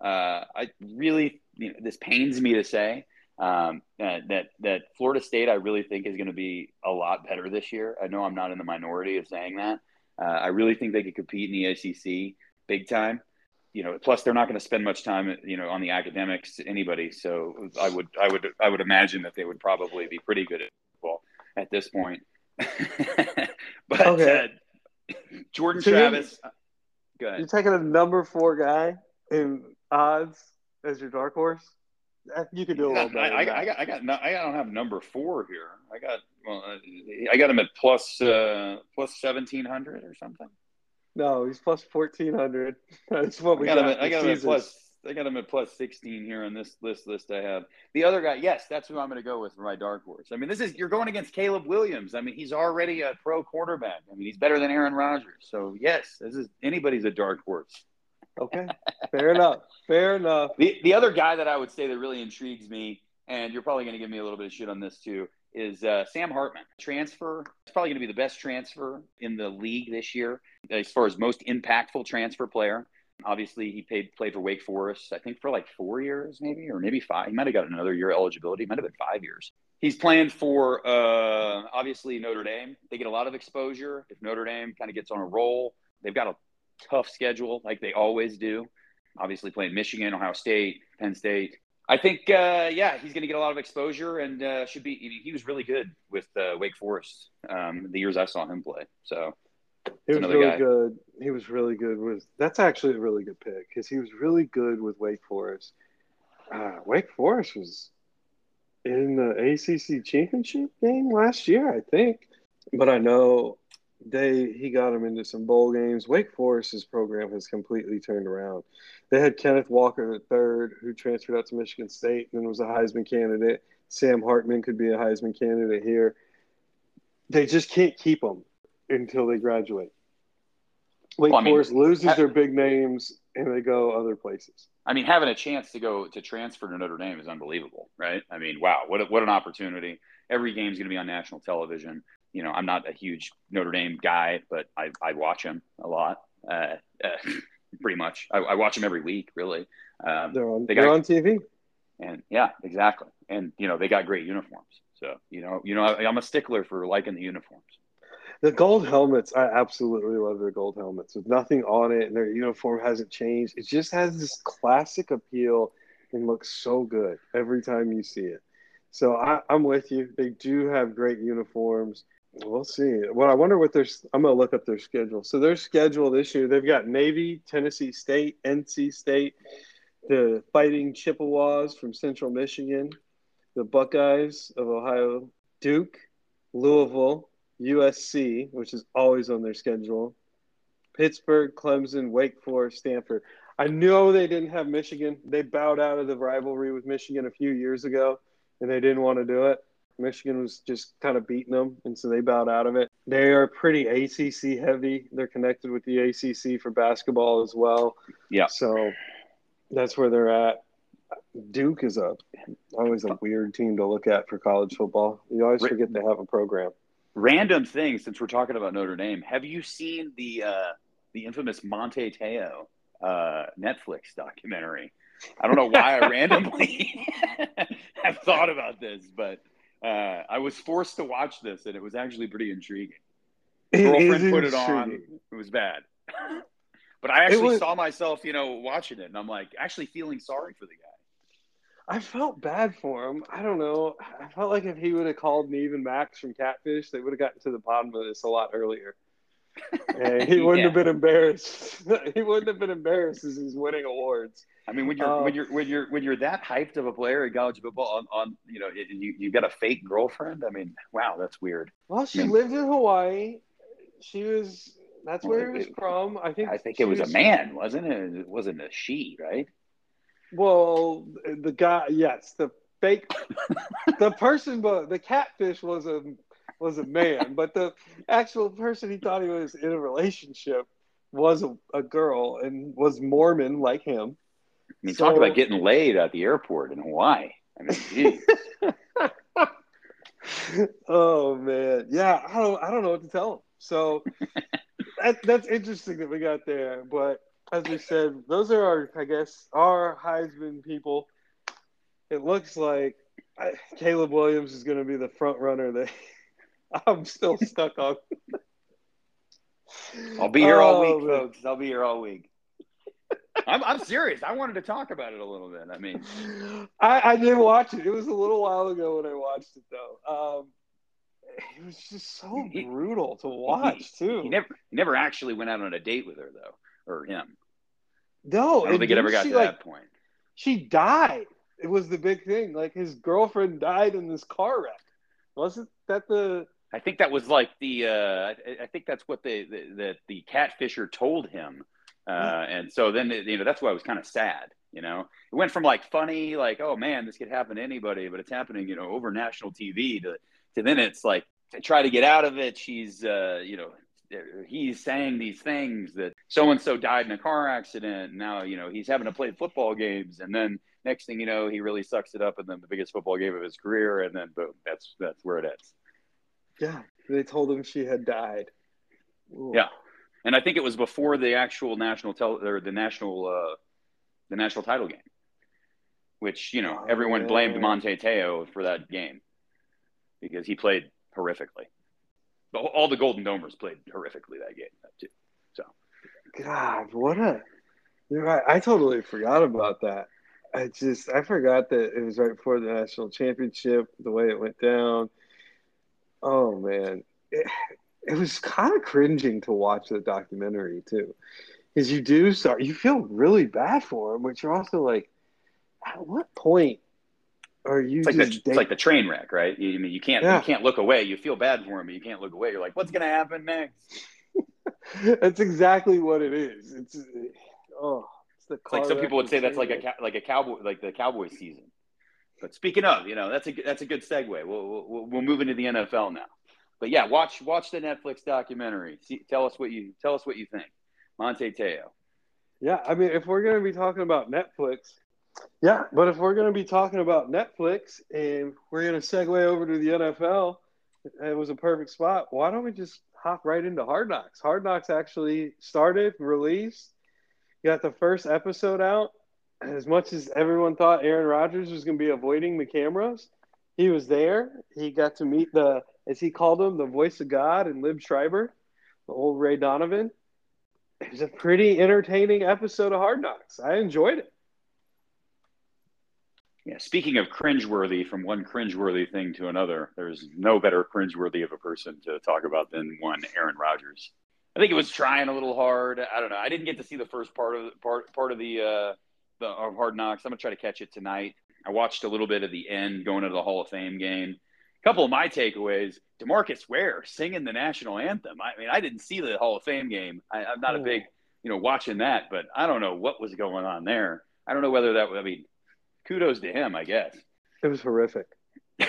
Uh, I really, you know, this pains me to say, um, that that Florida State I really think is going to be a lot better this year. I know I'm not in the minority of saying that. Uh, I really think they could compete in the ACC big time. You know, plus they're not going to spend much time, you know, on the academics anybody. So I would, I would, I would imagine that they would probably be pretty good at football at this point. but okay. uh, Jordan so Travis, you're. You're taking a number four guy in odds as your dark horse. You could do a little better. I, I, I, got, I got, I don't have number four here. I got, well, I got him at plus, uh, plus seventeen hundred or something. No, he's plus fourteen hundred. That's what we I got. got him at, I got him at plus. I got him at plus sixteen here on this list list I have. The other guy, yes, that's who I'm going to go with for my dark horse. I mean, this is you're going against Caleb Williams. I mean, he's already a pro quarterback. I mean, he's better than Aaron Rodgers. So yes, this is anybody's a dark horse. Okay, fair enough. Fair enough. The the other guy that I would say that really intrigues me, and you're probably going to give me a little bit of shit on this too, is uh, Sam Hartman. Transfer. It's probably going to be the best transfer in the league this year as far as most impactful transfer player. Obviously, he paid, played for Wake Forest, I think for like four years, maybe, or maybe five. He might have got another year eligibility. It might have been five years. He's playing for uh, obviously Notre Dame. They get a lot of exposure. If Notre Dame kind of gets on a roll, they've got a tough schedule like they always do. Obviously, playing Michigan, Ohio State, Penn State. I think, uh, yeah, he's going to get a lot of exposure and uh, should be. He was really good with uh, Wake Forest um, the years I saw him play. So he was really guy. good. He was really good with. That's actually a really good pick because he was really good with Wake Forest. Uh, Wake Forest was in the ACC championship game last year, I think. But I know they he got them into some bowl games. Wake Forest's program has completely turned around. They had Kenneth Walker the third, who transferred out to Michigan State and was a Heisman candidate. Sam Hartman could be a Heisman candidate here. They just can't keep them until they graduate. Wake well, I mean, Forest loses their big names and they go other places. I mean, having a chance to go to transfer to Notre Dame is unbelievable, right? I mean, wow, what a, what an opportunity! Every game's going to be on national television. You know, I'm not a huge Notre Dame guy, but I, I watch them a lot, uh, uh, pretty much. I, I, watch them every week, really. Um, they're on, they got, they're on TV, and yeah, exactly. And you know, they got great uniforms. So you know, you know, I, I'm a stickler for liking the uniforms. The gold helmets, I absolutely love their gold helmets with nothing on it, and their uniform hasn't changed. It just has this classic appeal and looks so good every time you see it. So I, am with you. They do have great uniforms. We'll see. Well, I wonder what their. I'm gonna look up their schedule. So their schedule this year, they've got Navy, Tennessee State, NC State, the Fighting Chippewas from Central Michigan, the Buckeyes of Ohio, Duke, Louisville, USC, which is always on their schedule, Pittsburgh, Clemson, Wake Forest, Stanford. I know they didn't have Michigan. They bowed out of the rivalry with Michigan a few years ago, and they didn't want to do it. Michigan was just kind of beating them, and so they bowed out of it. They are pretty ACC heavy. They're connected with the ACC for basketball as well. Yeah. So that's where they're at. Duke is a always a weird team to look at for college football. You always forget they have a program random thing since we're talking about Notre Dame. Have you seen the uh, the infamous Manti Te'o uh, Netflix documentary? I don't know why I randomly have thought about this, but uh, I was forced to watch this, and it was actually pretty intriguing. It Girlfriend put it on; it was bad. but I actually was, saw myself, you know, watching it, and I'm like, actually feeling sorry for the guy. I felt bad for him. I don't know. I felt like if he would have called Nev and Max from Catfish, they would have gotten to the bottom of this a lot earlier. And he wouldn't yeah. have been embarrassed. he wouldn't have been embarrassed as he's winning awards. I mean, when you're um, when you're when you're when you're that hyped of a player in college football on, on you know you you got a fake girlfriend. I mean, wow, that's weird. Well, she I mean, lived in Hawaii. She was that's where he was from. I think I think it was, was, a man, wasn't it? It wasn't a she, right? Well, the guy, yes, the fake, the person, but the catfish was a was a man, but the actual person he thought he was in a relationship was a, a girl and was Mormon like him. I mean, so, talk about getting laid at the airport in Hawaii. I mean, oh man, yeah, I don't, I don't know what to tell him. So that, that's interesting that we got there, but as we said, those are our, I guess, our Heisman people. It looks like Caleb Williams is going to be the front runner. That I'm still stuck on. I'll be here oh, all week, man. folks. I'll be here all week. I'm, I'm serious. I wanted to talk about it a little bit. I mean, I, I did watch it. It was a little while ago when I watched it, though. Um, it was just so he, brutal to watch, he, too. He never, he never actually went out on a date with her, though or him. No, I don't think it ever got to like, that point. She died. It was the big thing. Like his girlfriend died in this car wreck. Wasn't that the? I think that was like the. Uh, I think that's what the the, the catfisher told him, uh, and so then you know that's why I was kind of sad. You know, it went from like funny, like oh man, this could happen to anybody, but it's happening, you know, over national TV to to then it's like to try to get out of it. She's uh, you know he's saying these things that so and so died in a car accident. Now you know he's having to play football games, and then next thing you know, he really sucks it up, and then the biggest football game of his career, and then boom, that's that's where it ends. Yeah, they told him she had died. Ooh. Yeah, and I think it was before the actual national tel- or the national uh, the national title game, which you know oh, everyone yeah. blamed Manti Te'o for that game because he played horrifically But all the Golden Domers played horrifically that game too. So, God, what a! You're right. I totally forgot about that. I just I forgot that it was right before the national championship. The way it went down. Oh man, it, it was kind of cringing to watch the documentary too, because you do start you feel really bad for him, but you're also like, at what point are you It's like the, it's like the train wreck, right? You, I mean, you can't Yeah. you can't look away. You feel bad for him, but you can't look away. You're like, what's gonna happen next? that's exactly what it is. It's oh, it's the It's like some people would say that's like a like a cowboy like the cowboy season. But speaking of, you know, that's a that's a good segue. We'll we'll, we'll move into the NFL now. But yeah, watch watch the Netflix documentary. See, tell us what you tell us what you think. Manti Te'o. Yeah, I mean, if we're to be talking about Netflix, yeah, but if we're to be talking about Netflix and we're to segue over to the NFL, it was a perfect spot. Why don't we just hop right into Hard Knocks? Hard Knocks actually started, released, got the first episode out. As much as everyone thought Aaron Rodgers was going to be avoiding the cameras, he was there. He got to meet the, as he called him, the voice of God and Liev Schreiber, the old Ray Donovan it was a pretty entertaining episode of Hard Knocks. I enjoyed it. Yeah, speaking of cringeworthy, from one cringeworthy thing to another, there's no better cringeworthy of a person to talk about than one Aaron Rodgers. I think it was trying a little hard. I don't know. I didn't get to see the first part of part part of the uh, the of Hard Knocks. I'm gonna try to catch it tonight. I watched a little bit of the end going into the Hall of Fame game. A couple of my takeaways: DeMarcus Ware singing the national anthem. I mean, I didn't see the Hall of Fame game. I, I'm not a big, you know, watching that, but I don't know what was going on there. I don't know whether that. I mean, kudos to him, I guess. It was horrific.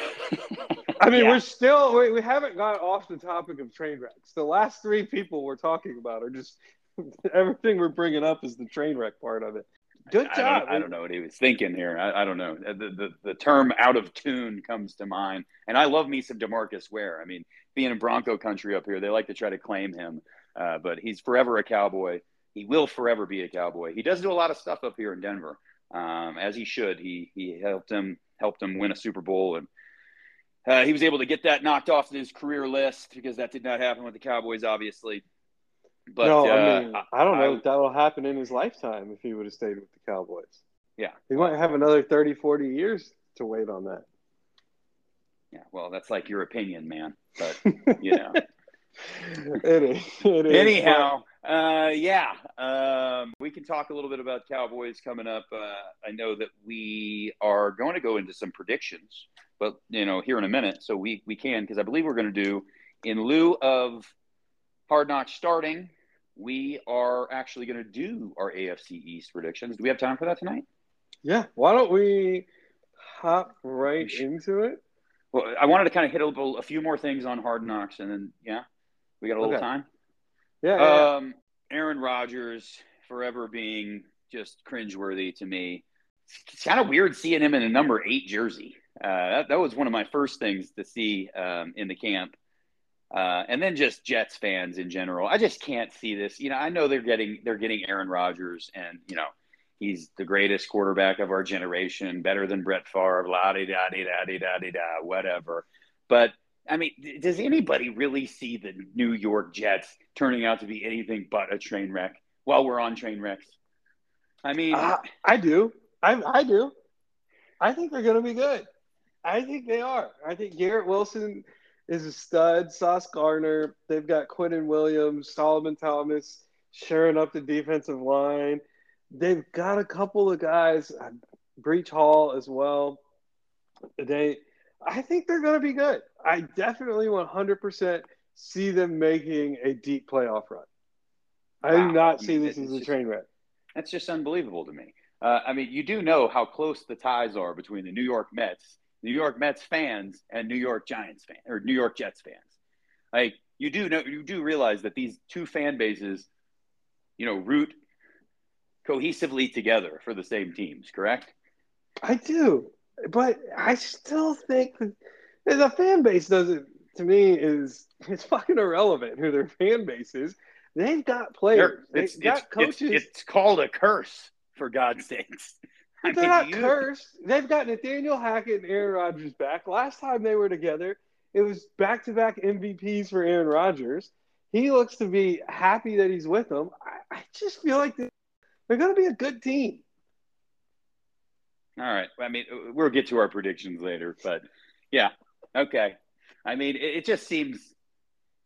I mean, Yeah. we're still we, we haven't got off the topic of train wrecks. The last three people we're talking about are just everything we're bringing up is the train wreck part of it. Good I job. don't, I don't know what he was thinking here. I, I don't know. The, the the term "out of tune" comes to mind, and I love me some DeMarcus Ware. I mean, being in Bronco country up here, they like to try to claim him, uh, but he's forever a cowboy. He will forever be a cowboy. He does do a lot of stuff up here in Denver, um, as he should. He he helped him helped him win a Super Bowl, and uh, he was able to get that knocked off his career list because that did not happen with the Cowboys, obviously. But no, uh, I mean, I don't know I- if that'll happen in his lifetime if he would have stayed with the Cowboys. Yeah. He might have another 30, 40 years to wait on that. yeah, well, that's like your opinion, man. But you know. it is. It is. Anyhow, uh, yeah, um, we can talk a little bit about Cowboys coming up. Uh, I know that we are going to go into some predictions, but you know, here in a minute, so we we can because I believe we're going to do in lieu of Hard Knocks starting. We are actually going to do our AFC East predictions. Do we have time for that tonight? Yeah. Why don't we hop right into it? Well, I wanted to kind of hit a, little, a few more things on Hard Knocks, and then yeah, we got a little Okay. time. Yeah. yeah, yeah. Um, Aaron Rodgers forever being just cringeworthy to me. It's kind of weird seeing him in a number eight jersey. Uh, that, that was one of my first things to see um, in the camp. Uh, and then just Jets fans in general. I just can't see this. You know, I know they're getting they're getting Aaron Rodgers, and you know he's the greatest quarterback of our generation, better than Brett Favre, la di da di da di da di da, whatever. But I mean, does anybody really see the New York Jets turning out to be anything but a train wreck while we're on train wrecks? I mean, Uh, I do. I, I do. I think they're going to be good. I think they are. I think Garrett Wilson is a stud. Sauce Gardner. They've got Quinnen Williams, Solomon Thomas, sharing up the defensive line. They've got a couple of guys, uh, Breece Hall as well. They, I think they're going to be good. I definitely 100% see them making a deep playoff run. I Wow. do not I see mean, this as a just- train wreck. that's just unbelievable to me. Uh, I mean, you do know how close the ties are between the New York Mets, New York Mets fans, and New York Giants fans or New York Jets fans. Like you do know, you do realize that these two fan bases, you know, root cohesively together for the same teams. Correct? I do, but I still think that the fan base doesn't. To me, is it's fucking irrelevant who their fan base is. They've got players. They're- It's, They've got it's, coaches. it's, it's called a curse, for God's sakes. I they're not you- cursed. They've got Nathaniel Hackett and Aaron Rodgers back. Last time they were together, it was back-to-back MVPs for Aaron Rodgers. He looks to be happy that he's with them. I, I just feel like they're, they're going to be a good team. All right. I mean, we'll get to our predictions later, but yeah, okay. I mean, it, it just seems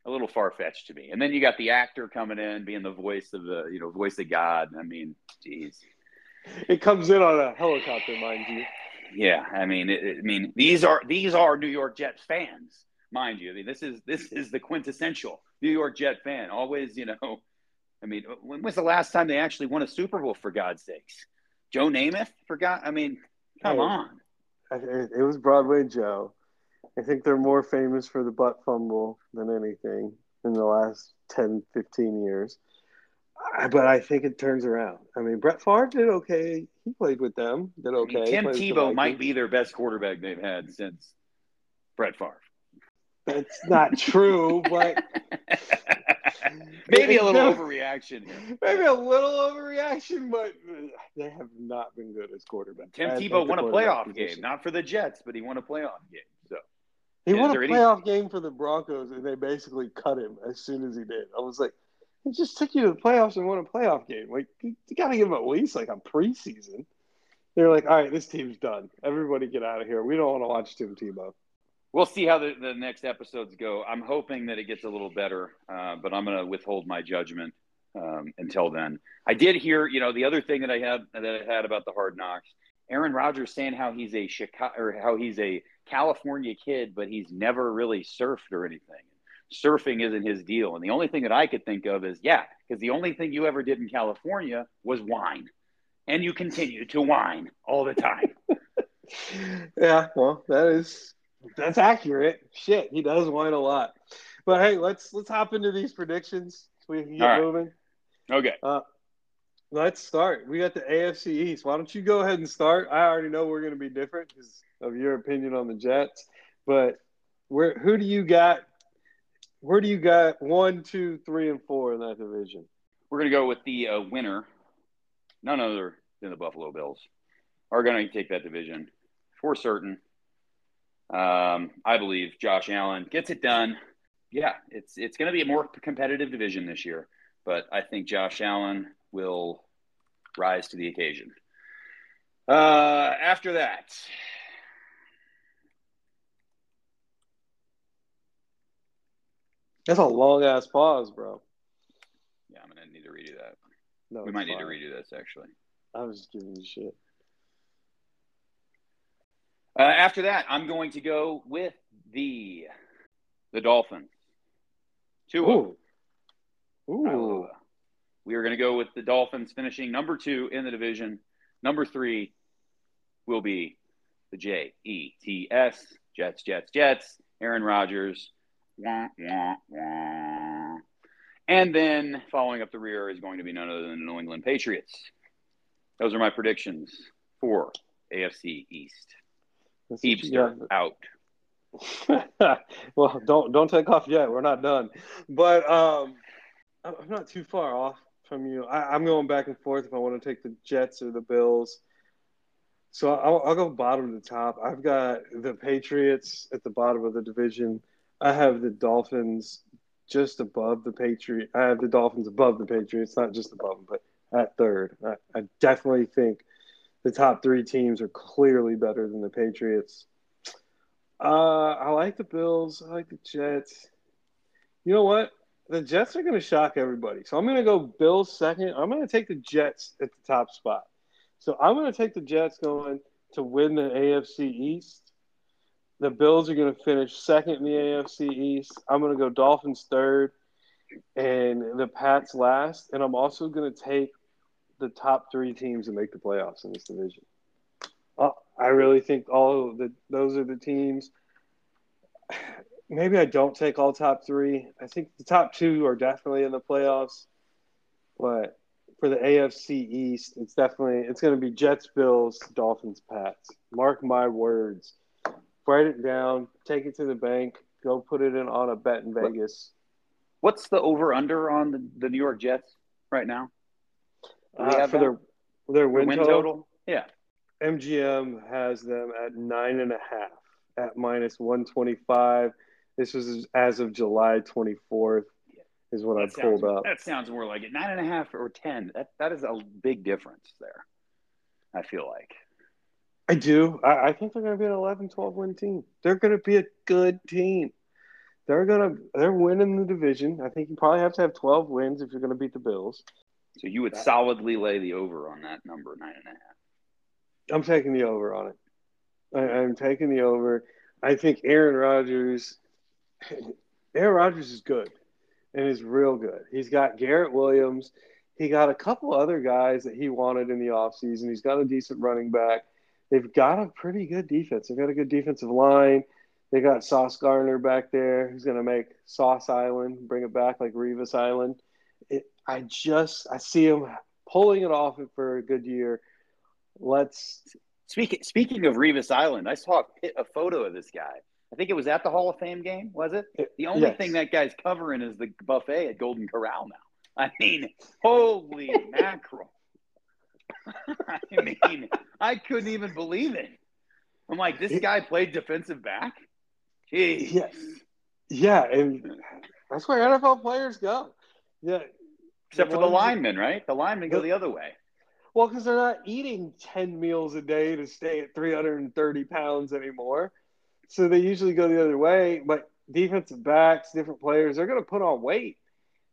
a little far fetched to me. And then you got the actor coming in, being the voice of the, you know, voice of God. I mean, geez. It comes in on a helicopter, mind you. Yeah, I mean, it, I mean, these are these are New York Jets fans, mind you. I mean, this is this is the quintessential New York Jet fan. Always, you know, I mean, when was the last time they actually won a Super Bowl? For God's sakes, Joe Namath forgot. I mean, come hey, on. It was Broadway Joe. I think they're more famous for the butt fumble than anything in the last 10, 15 years. But I think it turns around. I mean, Brett Favre did okay. He played with them. Did okay. I mean, Tim Tebow might be their best quarterback they've had since Brett Favre. That's not true, but maybe a little overreaction. Maybe a little overreaction, but they have not been good as quarterbacks. Tim Tebow won a playoff position. game, not for the Jets, but he won a playoff game. So he won a playoff any... game for the Broncos, and they basically cut him as soon as he did. I was like, he just took you to the playoffs and won a playoff game. Like you, you got to give him at least like a preseason. They're like, all right, this team's done. Everybody get out of here. We don't want to watch Tim Tebow. We'll see how the, the next episodes go. I'm hoping that it gets a little better, uh, but I'm going to withhold my judgment um, until then. I did hear, you know, the other thing that I had that I had about the Hard Knocks. Aaron Rodgers saying how he's a Chicago or how he's a California kid, but he's never really surfed or anything. Surfing isn't his deal. And the only thing that I could think of is, yeah, because the only thing you ever did in California was wine. And you continue to whine all the time. yeah, well, that is that's accurate. Shit, he does whine a lot. But hey, let's let's hop into these predictions so we can get right. moving. Okay. Uh, let's start. We got the AFC East. Why don't you go ahead and start? I already know we're going to be different because of your opinion on the Jets. But where who do you got? Where do you got one, two, three, and four in that division? We're going to go with the uh, winner, none other than the Buffalo Bills, are going to take that division for certain. Um, I believe Josh Allen gets it done. Yeah, it's it's going to be a more competitive division this year, but I think Josh Allen will rise to the occasion. Uh, after that, That's a long ass pause, bro. Yeah, I'm gonna need to redo that. No, we might fine. need to redo this actually. I was just giving you shit. Uh, after that, I'm going to go with the the Dolphins. Two. Ooh. Ooh. We are going to go with the Dolphins finishing number two in the division. Number three will be the J E T S Jets, Jets, Jets. Aaron Rodgers Wah, wah, wah. And then following up the rear is going to be none other than the New England Patriots. Those are my predictions for AFC East. Heapster out. well, don't don't take off yet. We're not done. But um, I'm not too far off from you. I, am going back and forth if I want to take the Jets or the Bills. So I'll, I'll go bottom to top. I've got the Patriots at the bottom of the division. I have the Dolphins just above the Patriots. I have the Dolphins above the Patriots, not just above them, but at third. I, I definitely think the top three teams are clearly better than the Patriots. Uh, I like the Bills. I like the Jets. You know what? The Jets are going to shock everybody. So I'm going to go Bills second. I'm going to take the Jets at the top spot. So I'm going to take the Jets going to win the AFC East. The Bills are going to finish second in the AFC East. I'm going to go Dolphins third and the Pats last. And I'm also going to take the top three teams to make the playoffs in this division. Uh, I really think all the those are the teams. Maybe I don't take all top three. I think the top two are definitely in the playoffs, but for the AFC East, it's definitely it's going to be Jets, Bills, Dolphins, Pats. Mark my words write it down, take it to the bank, go put it in on a bet in Vegas. What's the over under on the, the New York Jets right now? Uh, for their their win, win total? total? Yeah. MGM has them at nine and a half at minus one twenty five. This was as of July twenty fourth. Is what that I pulled up. That sounds more like it. Nine and a half or ten. That that is a big difference there. I feel like. I do. I, I think they're going to be an 11, 12 win team. They're going to be a good team. They're going to they're winning the division. I think you probably have to have 12 wins if you're going to beat the Bills. So you would uh, solidly lay the over on that number, nine and a half. I'm taking the over on it. I, I'm taking the over. I think Aaron Rodgers. Aaron Rodgers is good, and is real good. He's got Garrett Williams. He got a couple other guys that he wanted in the offseason. He's got a decent running back. They've got a pretty good defense. They've got a good defensive line. They got Sauce Gardner back there who's going to make Sauce Island, bring it back like Revis Island. It, I just I see him pulling it off for a good year. Let's speaking speaking of Revis Island. I saw a, a, photo of this guy. I think it was at the Hall of Fame game. Was it? The only yes. thing that guy's covering is the buffet at Golden Corral now. I mean, holy mackerel! I mean, I couldn't even believe it. I'm like, this guy played defensive back. Jeez. Yes. Yeah, and that's where NFL players go. Yeah, Except for the linemen, right? The linemen go the other way. Well, because they're not eating 10 meals a day to stay at 330 pounds anymore. So they usually go the other way. But defensive backs, different players, they're going to put on weight.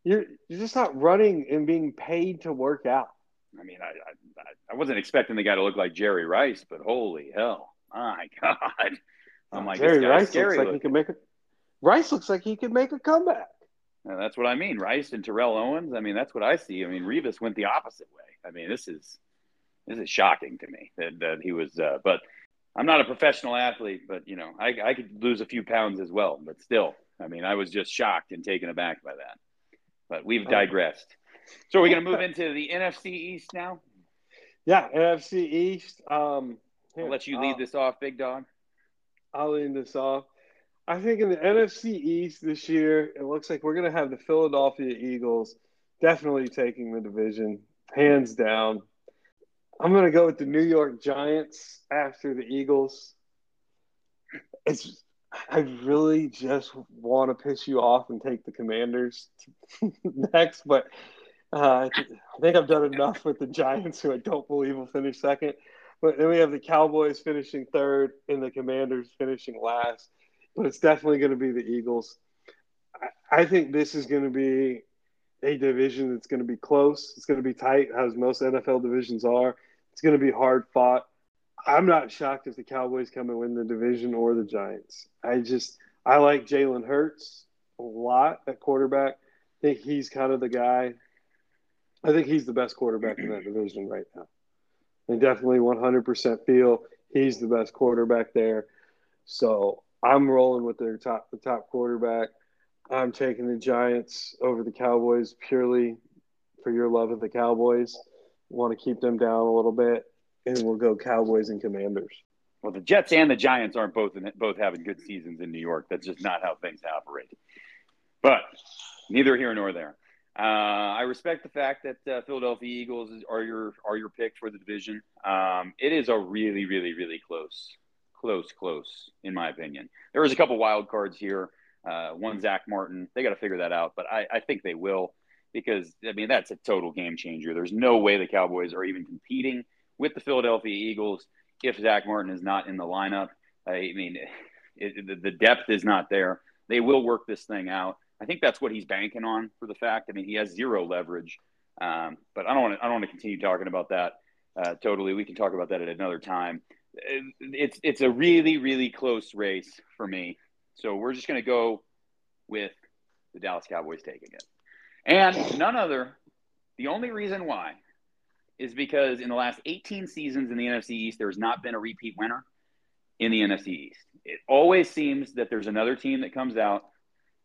You're, you're just not running and being paid to work out. I mean, I, I, I wasn't expecting the guy to look like Jerry Rice, but holy hell. My God. I'm like, Jerry Rice looks like he could make a Rice looks like he could make a comeback. And that's what I mean. Rice and Terrell Owens. I mean, that's what I see. I mean, Revis went the opposite way. I mean, this is this is shocking to me that, that he was. Uh, but I'm not a professional athlete, but you know, I, I could lose a few pounds as well. But still, I mean, I was just shocked and taken aback by that. But we've digressed. So we're going to move into the NFC East now. Yeah, NFC East. Um, here, I'll let you lead uh, this off, big dog. I'll lead this off. I think in the NFC East this year, it looks like we're going to have the Philadelphia Eagles definitely taking the division, hands down. I'm going to go with the New York Giants after the Eagles. It's I really just want to piss you off and take the Commanders next, but uh, I think I've done enough with the Giants, who I don't believe will finish second. But then we have the Cowboys finishing third and the Commanders finishing last but it's definitely going to be the Eagles. I, I think this is going to be a division that's going to be close. It's going to be tight, as most NFL divisions are. It's going to be hard fought. I'm not shocked if the Cowboys come and win the division or the Giants. I just I like Jalen Hurts a lot at quarterback. I think he's kind of the guy. I think he's the best quarterback in that division right now. And definitely 100% feel he's the best quarterback there. So I'm rolling with their top the top quarterback. I'm taking the Giants over the Cowboys purely for your love of the Cowboys. Want to keep them down a little bit, and we'll go Cowboys and Commanders. Well, the Jets and the Giants aren't both in, both having good seasons in New York. That's just not how things operate. But neither here nor there. Uh, I respect the fact that uh, Philadelphia Eagles are your are your pick for the division. Um, it is a really, really, really close close, close, in my opinion. There was a couple wild cards here. Uh, one Zack Martin. They got to figure that out, but I, I think they will because I mean that's a total game changer. There's no way the Cowboys are even competing with the Philadelphia Eagles if Zack Martin is not in the lineup. I mean, it, the depth is not there. They will work this thing out. I think that's what he's banking on for the fact. I mean, he has zero leverage. Um, but I don't want to. I don't want to continue talking about that. Uh, totally, we can talk about that at another time it's it's a really really close race for me. So we're just going to go with the Dallas Cowboys taking it, and none other. The only reason why is because in the last 18 seasons in the NFC East, there has not been a repeat winner in the NFC East. It always seems that there's another team that comes out.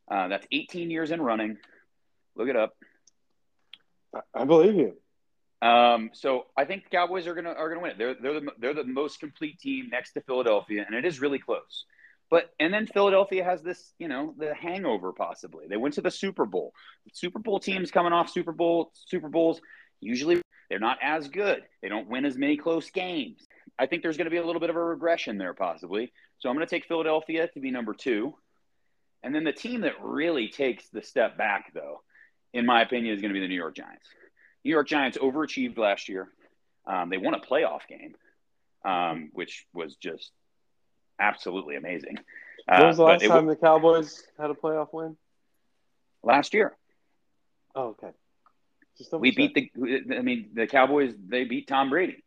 Uh, that's 18 years in running. Look it up. I believe you. Um, so I think the Cowboys are gonna are gonna win it. They're they're the, they're the most complete team next to Philadelphia, and it is really close. But and then Philadelphia has this, you know, the hangover possibly. They went to the Super Bowl. The Super Bowl teams coming off Super Bowl Super Bowls usually they're not as good. They don't win as many close games. I think there's going to be a little bit of a regression there possibly. So I'm going to take Philadelphia to be number 2. And then the team that really takes the step back though, in my opinion is going to be the New York Giants. New York Giants overachieved last year. Um, they won a playoff game, um, which was just absolutely amazing. Uh, when was the last time the Cowboys had a playoff win? Last year. Oh, okay. we beat the. I mean, the Cowboys. They beat Tom Brady.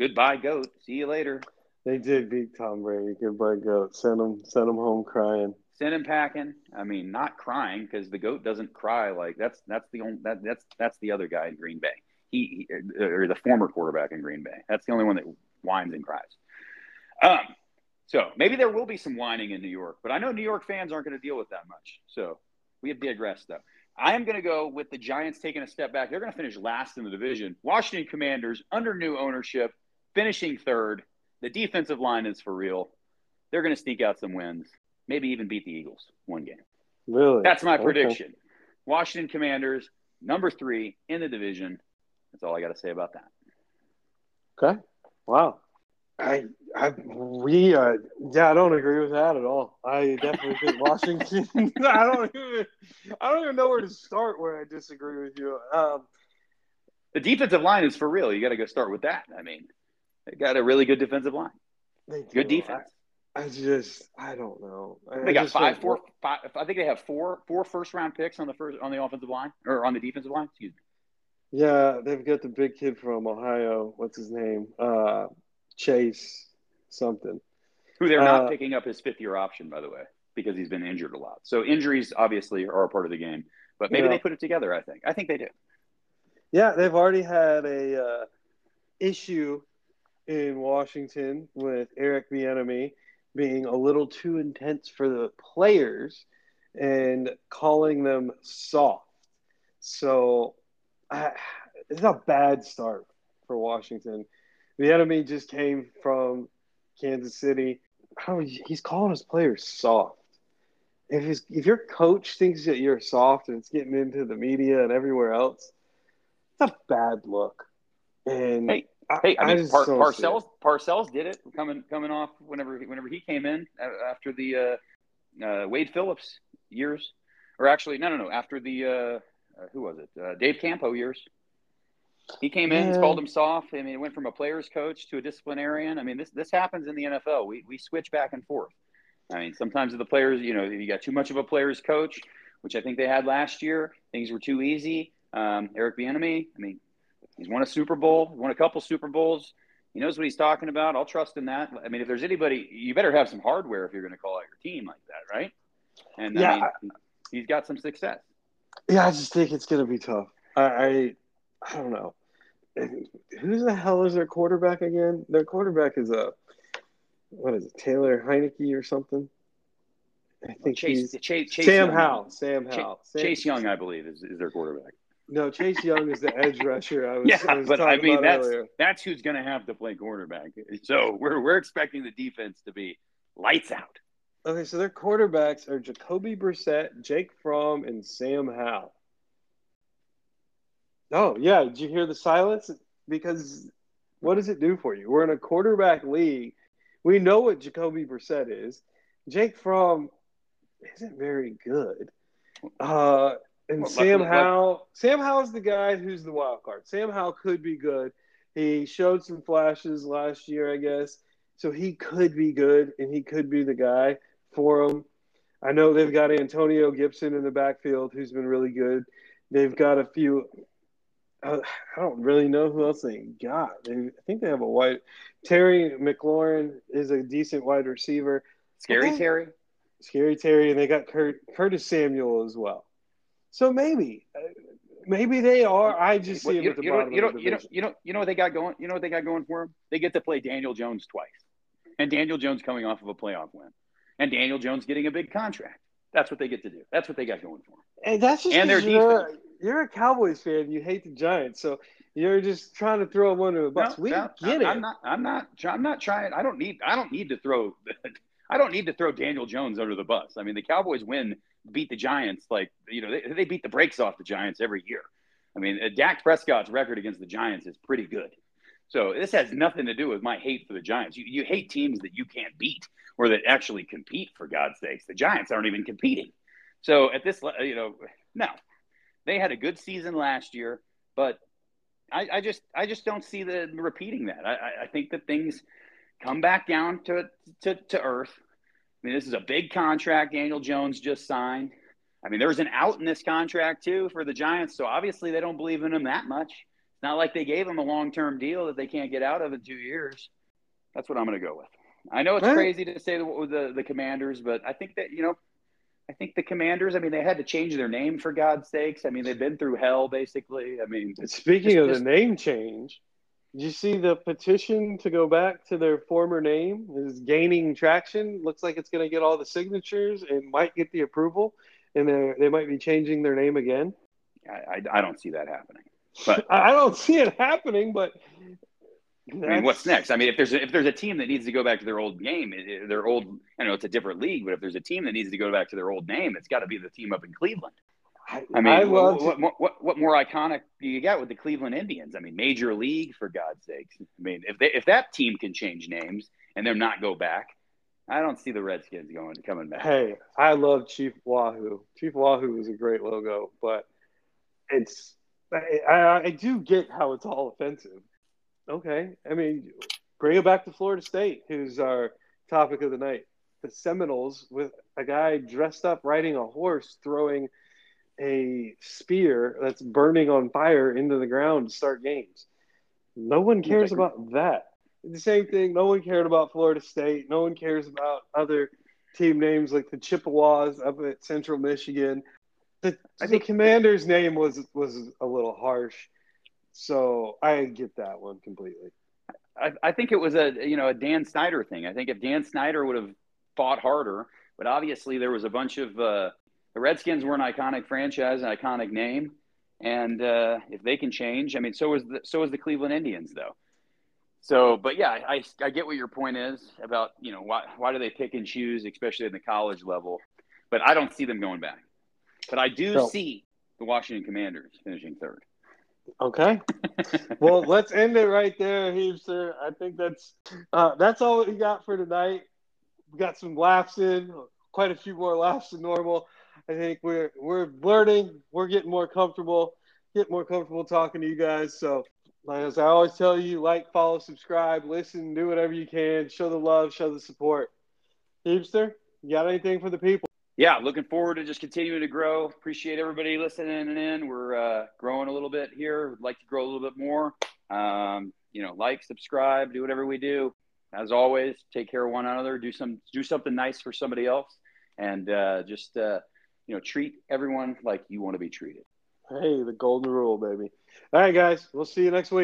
Goodbye, goat. See you later. They did beat Tom Brady. Goodbye, goat. Send him, send him home crying. Send him packing. I mean, not crying because the goat doesn't cry. Like that's that's the only that, that's that's the other guy in Green Bay. He, he or the former quarterback in Green Bay. That's the only one that whines and cries. Um, so maybe there will be some whining in New York, but I know New York fans aren't going to deal with that much. So we have digressed though. I am going to go with the Giants taking a step back. They're going to finish last in the division. Washington Commanders under new ownership, finishing third. The defensive line is for real. They're going to sneak out some wins, maybe even beat the Eagles one game. Really? That's my okay. prediction. Washington Commanders, number three in the division. That's all I got to say about that. Okay. Wow. I, I, we, uh, yeah, I don't agree with that at all. I definitely think Washington. I don't even, I don't even know where to start where I disagree with you. Um, the defensive line is for real. You got to go start with that. I mean, they got a really good defensive line. Good defense. I, just, I don't know. I, they got five, four, five. I think they have four, four first round picks on the first on the offensive line or on the defensive line. Excuse me. Yeah, they've got the big kid from Ohio. What's his name? Uh, Chase something. Who they're not uh, picking up his fifth year option, by the way, because he's been injured a lot. So injuries obviously are a part of the game, but maybe yeah. they put it together. I think. I think they do. Yeah, they've already had a uh, issue in Washington with Eric Bieniemy being a little too intense for the players and calling them soft. So uh, it's a bad start for Washington. Bieniemy just came from Kansas City. How he's calling his players soft. If his, if your coach thinks that you're soft and it's getting into the media and everywhere else, it's a bad look. And hey, I, hey, I, I mean, Par- Parcells Parcells did it coming coming off whenever whenever he came in after the uh, uh, Wade Phillips years, or actually no no no after the uh, uh who was it uh, Dave Campo years. He came in, yeah. called him soft. I mean, it went from a player's coach to a disciplinarian. I mean, this this happens in the NFL. We we switch back and forth. I mean, sometimes the players, you know, you got too much of a player's coach, which I think they had last year. Things were too easy. Um, Eric Bieniemy, I mean, he's won a Super Bowl, won a couple Super Bowls. He knows what he's talking about. I'll trust in that. I mean, if there's anybody, you better have some hardware if you're going to call out your team like that, right? And yeah, I mean, he's got some success. Yeah, I just think it's going to be tough. I, I I don't know. Who the hell is their quarterback again? Their quarterback is a what is it, Taylor Heinicke or something? I think Chase, Chase, Chase Sam Young. Howell. Sam Howell. Chase, Chase Young, I believe, is, is their quarterback. No, Chase Young is the edge rusher. I was, yeah, I was but I mean that's earlier. that's who's going to have to play quarterback. So we're we're expecting the defense to be lights out. Okay, so their quarterbacks are Jacoby Brissett, Jake Fromm, and Sam Howell. Oh yeah, did you hear the silence? Because what does it do for you? We're in a quarterback league. We know what Jacoby Brissett is. Jake Fromm isn't very good. Uh, and well, Sam Howell, Sam Howell's the guy who's the wild card. Sam Howell could be good. He showed some flashes last year, I guess. So he could be good, and he could be the guy for them. I know they've got Antonio Gibson in the backfield, who's been really good. They've got a few uh, I, don't really know who else they got. They, I think they have a white Terry McLaurin is a decent wide receiver. Scary. Terry, Scary Terry, and they got Kurt, Curtis Samuel as well. So maybe, uh, maybe they are. I just see them at the you. Know, you know, you know, you know, you know what they got going. You know what they got going for them. They get to play Daniel Jones twice, and Daniel Jones coming off of a playoff win, and Daniel Jones getting a big contract. That's what they get to do. That's what they got going for them. And that's just and their defense you're a Cowboys fan. You hate the Giants, so you're just trying to throw them under the bus. No, we no, get it. I'm not. I'm not. I'm not trying. I don't need. I don't need to throw. I don't need to throw Daniel Jones under the bus. I mean, the Cowboys win, beat the Giants like you know they, they beat the brakes off the Giants every year. I mean, uh, Dak Prescott's record against the Giants is pretty good. So this has nothing to do with my hate for the Giants. You, you hate teams that you can't beat or that actually compete. For God's sakes, the Giants aren't even competing. So at this, you know, no, they had a good season last year, but I, I just I just don't see the repeating that. I, I think that things come back down to, to to earth. I mean, this is a big contract Daniel Jones just signed. I mean, there was an out in this contract too for the Giants, so obviously they don't believe in him that much. It's not like they gave him a long term deal that they can't get out of in two years. That's what I'm going to go with. I know it's crazy to say the, the the Commanders, but I think that you know, I think the Commanders. I mean, they had to change their name for God's sakes. I mean, they've been through hell basically. I mean, speaking just, of just, the name change, you see the petition to go back to their former name is gaining traction? Looks like it's going to get all the signatures and might get the approval, and they they might be changing their name again. I, I, I don't see that happening. But I don't see it happening. But I mean, what's next? I mean, if there's a, if there's a team that needs to go back to their old game, their old, I know it's a different league, but if there's a team that needs to go back to their old name, it's got to be the team up in Cleveland. I, mean, I what, what, what, what, what, more iconic do you got with the Cleveland Indians? I mean, Major League, for God's sakes. I mean, if they, if that team can change names and them not go back, I don't see the Redskins going coming back. Hey, I love Chief Wahoo. Chief Wahoo is a great logo, but it's I, I do get how it's all offensive Okay. I mean, bring it back to Florida State, who's our topic of the night. The Seminoles with a guy dressed up riding a horse throwing a spear that's burning on fire into the ground to start games. No one cares about that. The same thing. No one cared about Florida State. No one cares about other team names like the Chippewas up at Central Michigan. The, I think Commander's name was was a little harsh. So I get that one completely. I, I think it was a you know a Dan Snyder thing. I think if Dan Snyder would have fought harder, but obviously there was a bunch of uh, the Redskins were an iconic franchise, an iconic name, and uh, if they can change, I mean, so is the so is the Cleveland Indians though. So, but yeah, I, I get what your point is about you know why why do they pick and choose, especially in the college level. But I don't see them going back. But I do no. see the Washington Commanders finishing third. Okay. well, let's end it right there, Heapster. I think that's uh, that's all we got for tonight. We got some laughs in, quite a few more laughs than normal. I think we're we're learning, we're getting more comfortable, get more comfortable talking to you guys. So, as I always tell you, like, follow, subscribe, listen, do whatever you can, show the love, show the support. Heapster, you got anything for the people? yeah, looking forward to just continuing to grow. Appreciate everybody listening and in. We're uh, growing a little bit here. Would like to grow a little bit more. Um, you know, like, subscribe, do whatever we do. As always, take care of one another. Do some, do something nice for somebody else, and uh, just uh, you know, treat everyone like you want to be treated. Hey, the golden rule, baby. All right, guys. We'll see you next week.